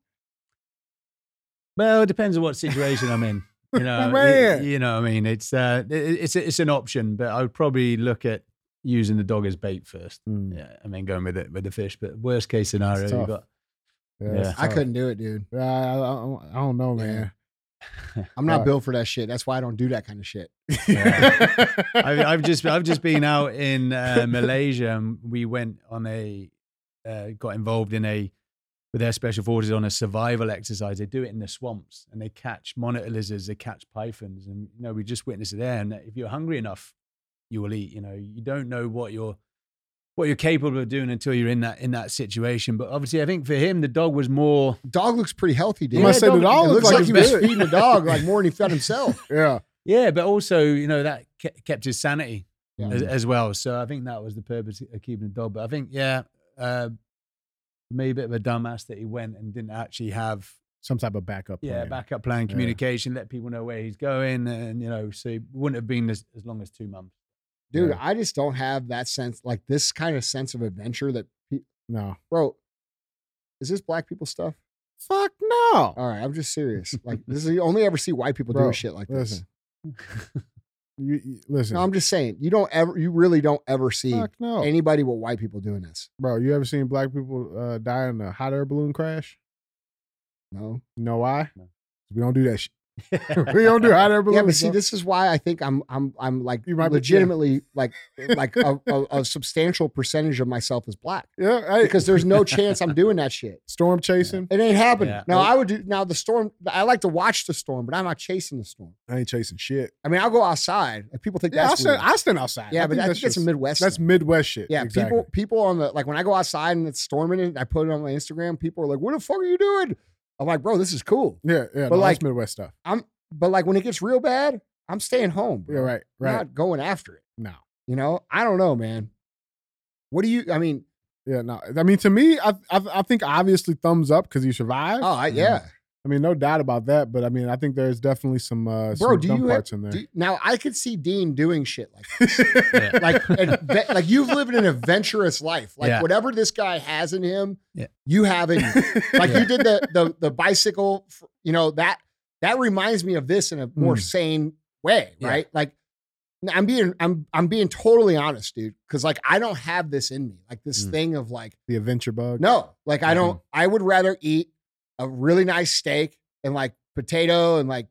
Well, it depends on what situation I'm in. *laughs* You know, Man. you, know, what I mean, it's uh, it- it's it's an option, but I would probably look at using the dog as bait first. Hmm. Yeah, I mean, going with it with the fish. But worst case scenario, you got Yeah, Yeah. I couldn't do it, dude. I, I, I, I don't know, man. I'm not built for that shit. That's why I don't do that kind of shit. *laughs* I've, I've just I've just been out in uh, Malaysia and we went on a uh, got involved in a with their special forces on a survival exercise. They do it in the swamps and they catch monitor lizards, they catch pythons, and you know we just witnessed it there. And if you're hungry enough, you will eat. You know you don't know what you're what you're capable of doing until you're in that in that situation. But obviously, I think for him, the dog was more. Dog looks pretty healthy, dude. I'm the dog it looks looks like like he's he was feeding the dog like more than he fed *laughs* himself. Yeah. Yeah, but also you know that kept his sanity Yeah. as, as well. So I think that was the purpose of keeping the dog. But I think yeah, uh, for me a bit of a dumbass that he went and didn't actually have Some type of backup. yeah backup plan, Yeah. communication, let people know where he's going, and you know, so it wouldn't have been as, as long as two months. Dude, Yeah. I just don't have that sense, like this kind of sense of adventure that, pe- No. bro, is this black people stuff? Fuck no. All right, I'm just serious. Like, *laughs* this is you only ever see white people Bro, doing shit like this. listen. *laughs* You, you- listen, No, I'm just saying, you don't ever, you really don't ever see fuck no, anybody with white people doing this. bro. You ever seen black people uh, die in a hot air balloon crash? No. You know why? No. We don't do that shit. *laughs* we don't do hot air balloons. Yeah, but see, bro. this is why I think I'm, I'm, I'm like You might be- yeah. legitimately like, like a, a, a substantial percentage of myself is black yeah, hey, because there's no chance I'm doing that shit. storm chasing. It ain't happening. Yeah. Now I would do now the storm. I like to watch the storm, but I'm not chasing the storm. I ain't chasing shit. I mean, I'll go outside. If people think Yeah, I that's stand, weird. I stand outside. yeah, but I think that's that's a just- Midwest. That's thing. Midwest shit. yeah. exactly. People, people on the like when I go outside and it's storming and I put it on my Instagram. People are like, "What the fuck are you doing?" I'm like, "Bro, this is cool." Yeah, yeah. But no, like- Midwest stuff. I'm, but like when it gets real bad, I'm staying home. Bro. Yeah, right, I'm right. not going after it. No. You know, I don't know, man. What do you? I mean, Yeah, no. I mean, to me, I I, I think obviously thumbs up because you survived. oh, I, yeah, I mean, no doubt about that. But I mean, I think there's definitely some uh, bro. some Do dumb you parts have, in there. do- now? I could see Dean doing shit like *laughs* this. like adve- like you've lived an adventurous life. Like Yeah. whatever this guy has in him, Yeah. you have in. *laughs* Like Yeah. you did the the the bicycle. f- You know that that reminds me of this in a more Mm. sane way, Yeah. right? Like I'm being I'm I'm being totally honest, dude. Because like I don't have this in me. Like this Mm. thing of like the adventure bug. no, like I Mm-hmm. don't. I would rather eat a really nice steak and like potato and like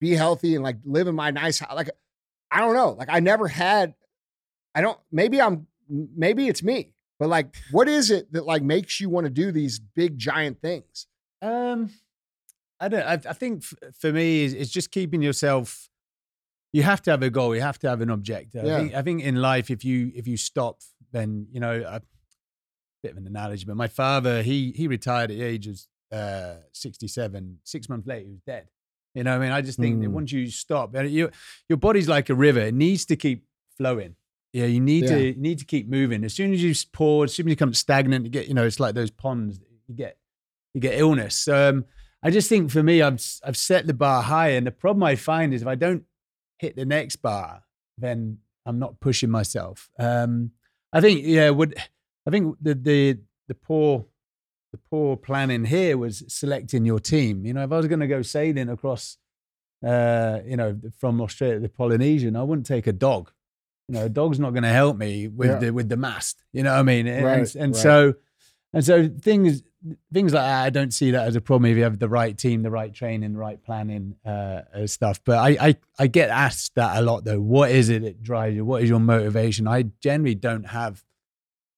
be healthy and like live in my nice house. Like I don't know. Like I never had. I don't. Maybe I'm. Maybe it's me. But like, what is it that like makes you want to do these big giant things? Um, I don't. I, I think f- for me, is it's just keeping yourself. You have to have a goal. You have to have an objective. Yeah. I think. I think in life, if you if you stop, then you know a bit of an analogy. But my father, he he retired at the age of uh, sixty seven. Six months later, he was dead. You know, what I mean, I just think that Mm. once you stop, you, your body's like a river; it needs to keep flowing. Yeah, you need Yeah. to need to keep moving. As soon as you pause, as soon as you become stagnant, you get you know it's like those ponds. You get you get illness. Um, I just think for me, I've I've set the bar high, and the problem I find is if I don't hit the next bar, then I'm not pushing myself. Um, I think yeah, would I think the the the poor the poor planning here was selecting your team. You know, if I was going to go sailing across, uh, you know, from Australia to Polynesian, I wouldn't take a dog. You know, a dog's not going to help me with Yeah. the with the mast. You know what I mean? And, Right, and right. so and so things things like that, I don't see that as a problem if you have the right team, the right training, the right planning uh, stuff. But I, I I get asked that a lot though. What is it that drives you? What is your motivation? I generally don't have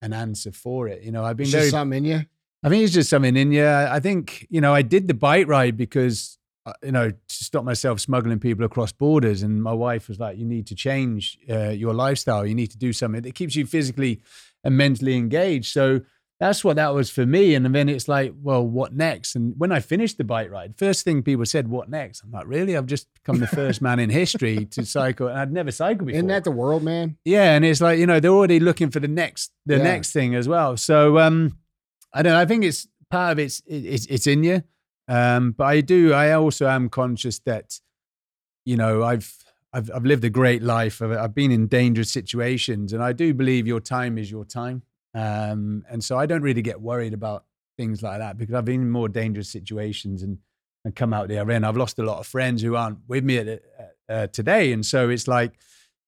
an answer for it. You know, I've been It's very something in you. I think it's just something in you. I think, you know, I did the bike ride because, uh, you know, to stop myself smuggling people across borders. And my wife was like, you need to change uh, your lifestyle. You need to do something that keeps you physically and mentally engaged. So that's what that was for me. And then it's like, well, what next? And when I finished the bike ride, first thing people said, what next? I'm like, really? I've just become the first man in history to *laughs* cycle. And I'd never cycled before. Isn't that the world, man? Yeah, and it's like you know they're already looking for the next the Yeah. next thing as well. So um, I don't know. I think it's part of it's it's it's in you. Um, but I do. I also am conscious that you know I've I've I've lived a great life. I've, I've been in dangerous situations, and I do believe your time is your time. Um, and so I don't really get worried about things like that because I've been in more dangerous situations and and come out the other end. I've lost a lot of friends who aren't with me at, uh, today, and so it's like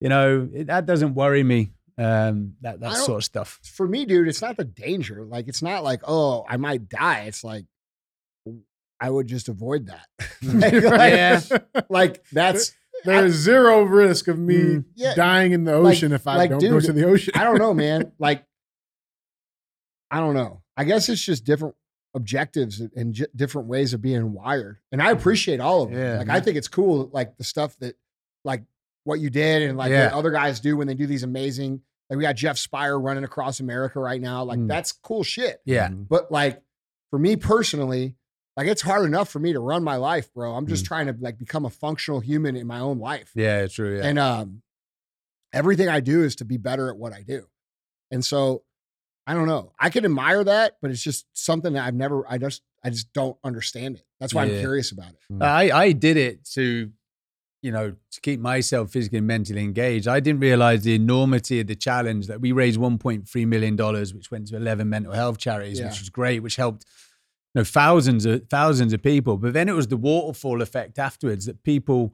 you know it, that doesn't worry me. Um, that that sort of stuff. For me, dude, it's not the danger. Like it's not like oh, I might die. It's like I would just avoid that. *laughs* like, *laughs* like- Yeah. like that's There is zero risk of me Mm, yeah. dying in the Like- ocean if I like, don't go dude, to the ocean. I don't know, man. *laughs* Like, I don't know. I guess it's just different objectives and j- different ways of being wired. And I appreciate all of it. Yeah, like, I think it's cool, like the stuff that, like, what you did and like Yeah. what other guys do when they do these amazing. Like, we got Jeff Spire running across America right now. Like, Mm. that's cool shit. Yeah, But like, for me personally, like, it's hard enough for me to run my life, bro. I'm just trying to like become a functional human in my own life. yeah, it's true. Yeah, And um, everything I do is to be better at what I do. And so I don't know. I can admire that, but it's just something that I've never, I just, I just don't understand it. That's why I'm curious about it. I I did it to you know to keep myself physically and mentally engaged. I didn't realize the enormity of the challenge that we raised 1.3 million dollars, which went to 11 mental health charities, Yeah. which was great, which helped you know thousands of thousands of people. But then it was the waterfall effect afterwards that people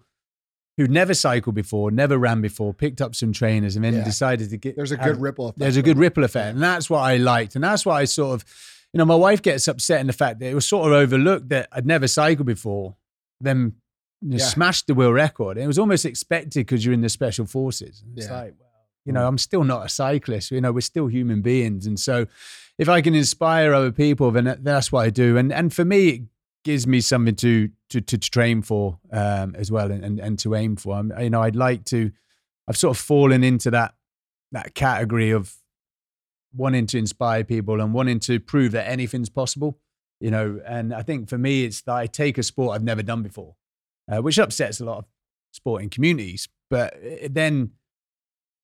who'd never cycled before, never ran before, picked up some trainers and then Yeah. decided to get. There's a have- good ripple effect. there's a good ripple effect. And that's what I liked. And that's why I sort of, you know, my wife gets upset in the fact that it was sort of overlooked that I'd never cycled before, then you Yeah. smashed the world record. It was almost expected because you're in the special forces. It's Yeah. like, well, you know, I'm still not a cyclist. You know, we're still human beings. And so if I can inspire other people, then that's what I do. And and for me, it gives me something to to to train for um, as well and, and and to aim for. I'm, you know, I'd like to. I've sort of fallen into that that category of wanting to inspire people and wanting to prove that anything's possible. You know, and I think for me, it's that I take a sport I've never done before, uh, which upsets a lot of sporting communities. But uh, then,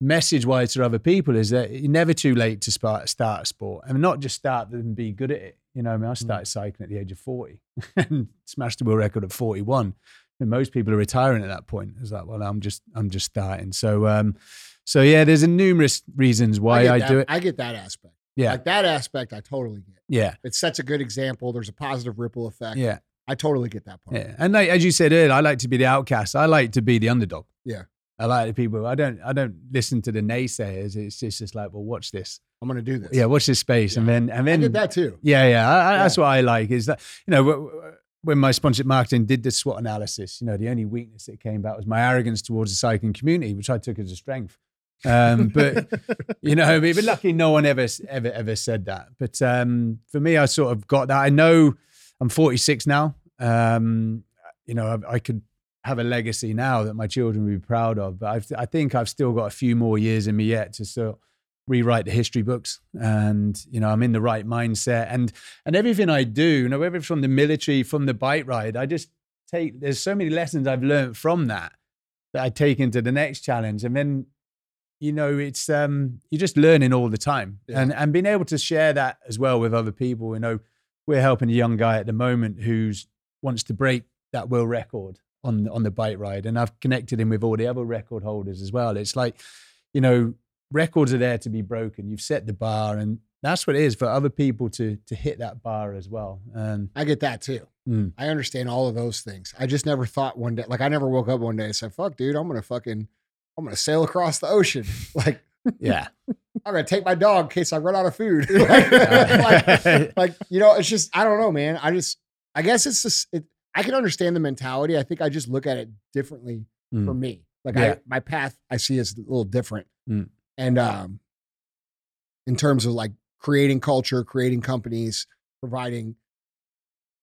message wise to other people is that you're never too late to start start a sport, and not just start and be good at it. You know, I mean, I started cycling at the age of forty *laughs* and smashed the world record at forty one. And most people are retiring at that point. It's like, well, I'm just I'm just starting. So, um, so yeah, there's a numerous reasons why I, that- do it. I get that aspect. Yeah. Like that aspect, I totally get. Yeah. It sets a good example. There's a positive ripple effect. Yeah. I totally get that part. Yeah, and like as you said earlier, I like to be the outcast. I like to be the underdog. Yeah. I like the people. I don't. I don't listen to the naysayers. It's just, just like, well, watch this. I'm going to do this. Yeah, watch this space, and then and then I get that too. Yeah, yeah. I, I, That's what I like. Is that you know wh- wh- when my sponsorship marketing did the SWOT analysis, you know, the only weakness that came about was my arrogance towards the cycling community, which I took as a strength. Um, but *laughs* you know, I mean, but luckily no one ever ever ever said that. But um, for me, I sort of got that. I know I'm 46 now. Um, you know, I, I could have a legacy now that my children would be proud of. But I've, I think I've still got a few more years in me yet to sort of rewrite the history books. And you know, I'm in the right mindset. And and everything I do, you know, whether it's from the military, from the bike ride, I just take. There's so many lessons I've learned from that that I take into the next challenge. And then you know it's um you're just learning all the time and and being able to share that as well with other people you know we're helping a young guy at the moment who's wants to break that world record on on the bike ride and I've connected him with all the other record holders as well it's like you know records are there to be broken you've set the bar and that's what it is for other people to to hit that bar as well and I get that too. Mm. I understand all of those things. I just never thought one day, like I never woke up one day and said, "Fuck, dude, I'm gonna fucking, I'm gonna sail across the ocean." *laughs* Like, yeah I'm gonna take my dog in case I run out of food. *laughs* like, like, *laughs* like, you know, it's just I don't know, man. I just I guess it's just it, I can understand the mentality. I think I just look at it differently Mm. for me. Like Yeah. I my path I see is a little different. Mm. And um in terms of like creating culture, creating companies, providing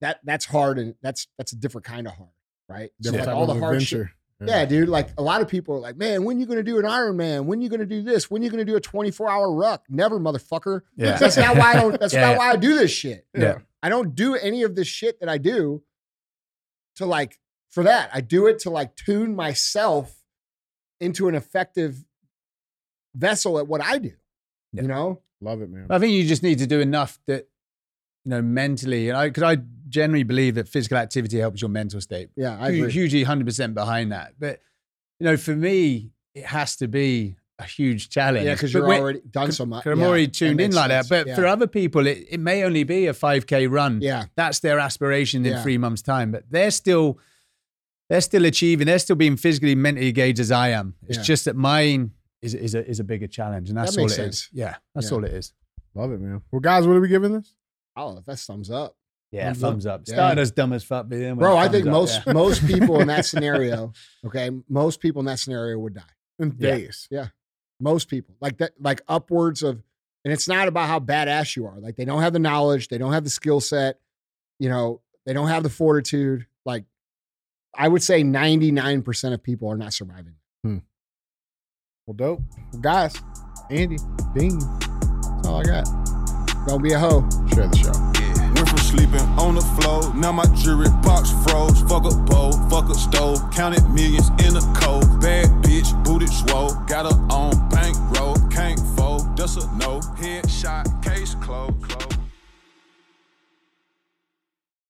that that's hard and that's that's a different kind of hard, right? So, like all the of hard shit. adventure. Yeah. Mm. dude. Like a lot of people are like, man, when you gonna do an Iron Man? When you gonna do this? When you gonna do a 24 hour ruck? Never, motherfucker. Yeah. That's not why I don't. That's *laughs* Yeah, not yeah. why I do this shit. Yeah. I don't do any of this shit that I do to like for that. I do it to like tune myself into an effective vessel at what I do. You know? Love it, man. I think you just need to do enough that, you know, mentally, and I, because I generally believe that physical activity helps your mental state. Yeah, I Hu- agree. Hugely 100% behind that. But, you know, for me, it has to be a huge challenge. Yeah, because you're already done so much. 'cause I'm Yeah, already tuned in like sense. that. But Yeah. for other people, it, it may only be a 5K run. Yeah. That's their aspiration in Yeah. three months' time. But they're still, they're still achieving, they're still being physically, mentally engaged as I am. It's Yeah. just that mine is, is, a, is a bigger challenge. And that's That all makes it is. sense. Yeah, that's Yeah. all it is. Love it, man. Well, guys, what are we giving this? Oh, that's thumbs up. Yeah, Thumbs thumbs, up. up. Yeah. Started as dumb as fuck, but then Bro, I think up, most yeah. most people in that *laughs* scenario, okay, most people in that scenario would die. In Yeah. days. Yeah. Most people. Like that, like upwards of and it's not about how badass you are. Like they don't have the knowledge, they don't have the skill set, you know, they don't have the fortitude. Like I would say 99% of people are not surviving. Hmm. Well, dope. Well, guys, Andy, Dean, that's all I got. Don't be a hoe. Share the show. Sleeping on the floor, now my jewelry box froze. Fuck a bowl, fuck a stove, counted millions in a cold. Bad bitch, booted swole, got her on bankroll, can't fold, just a no. Headshot, case closed. closed.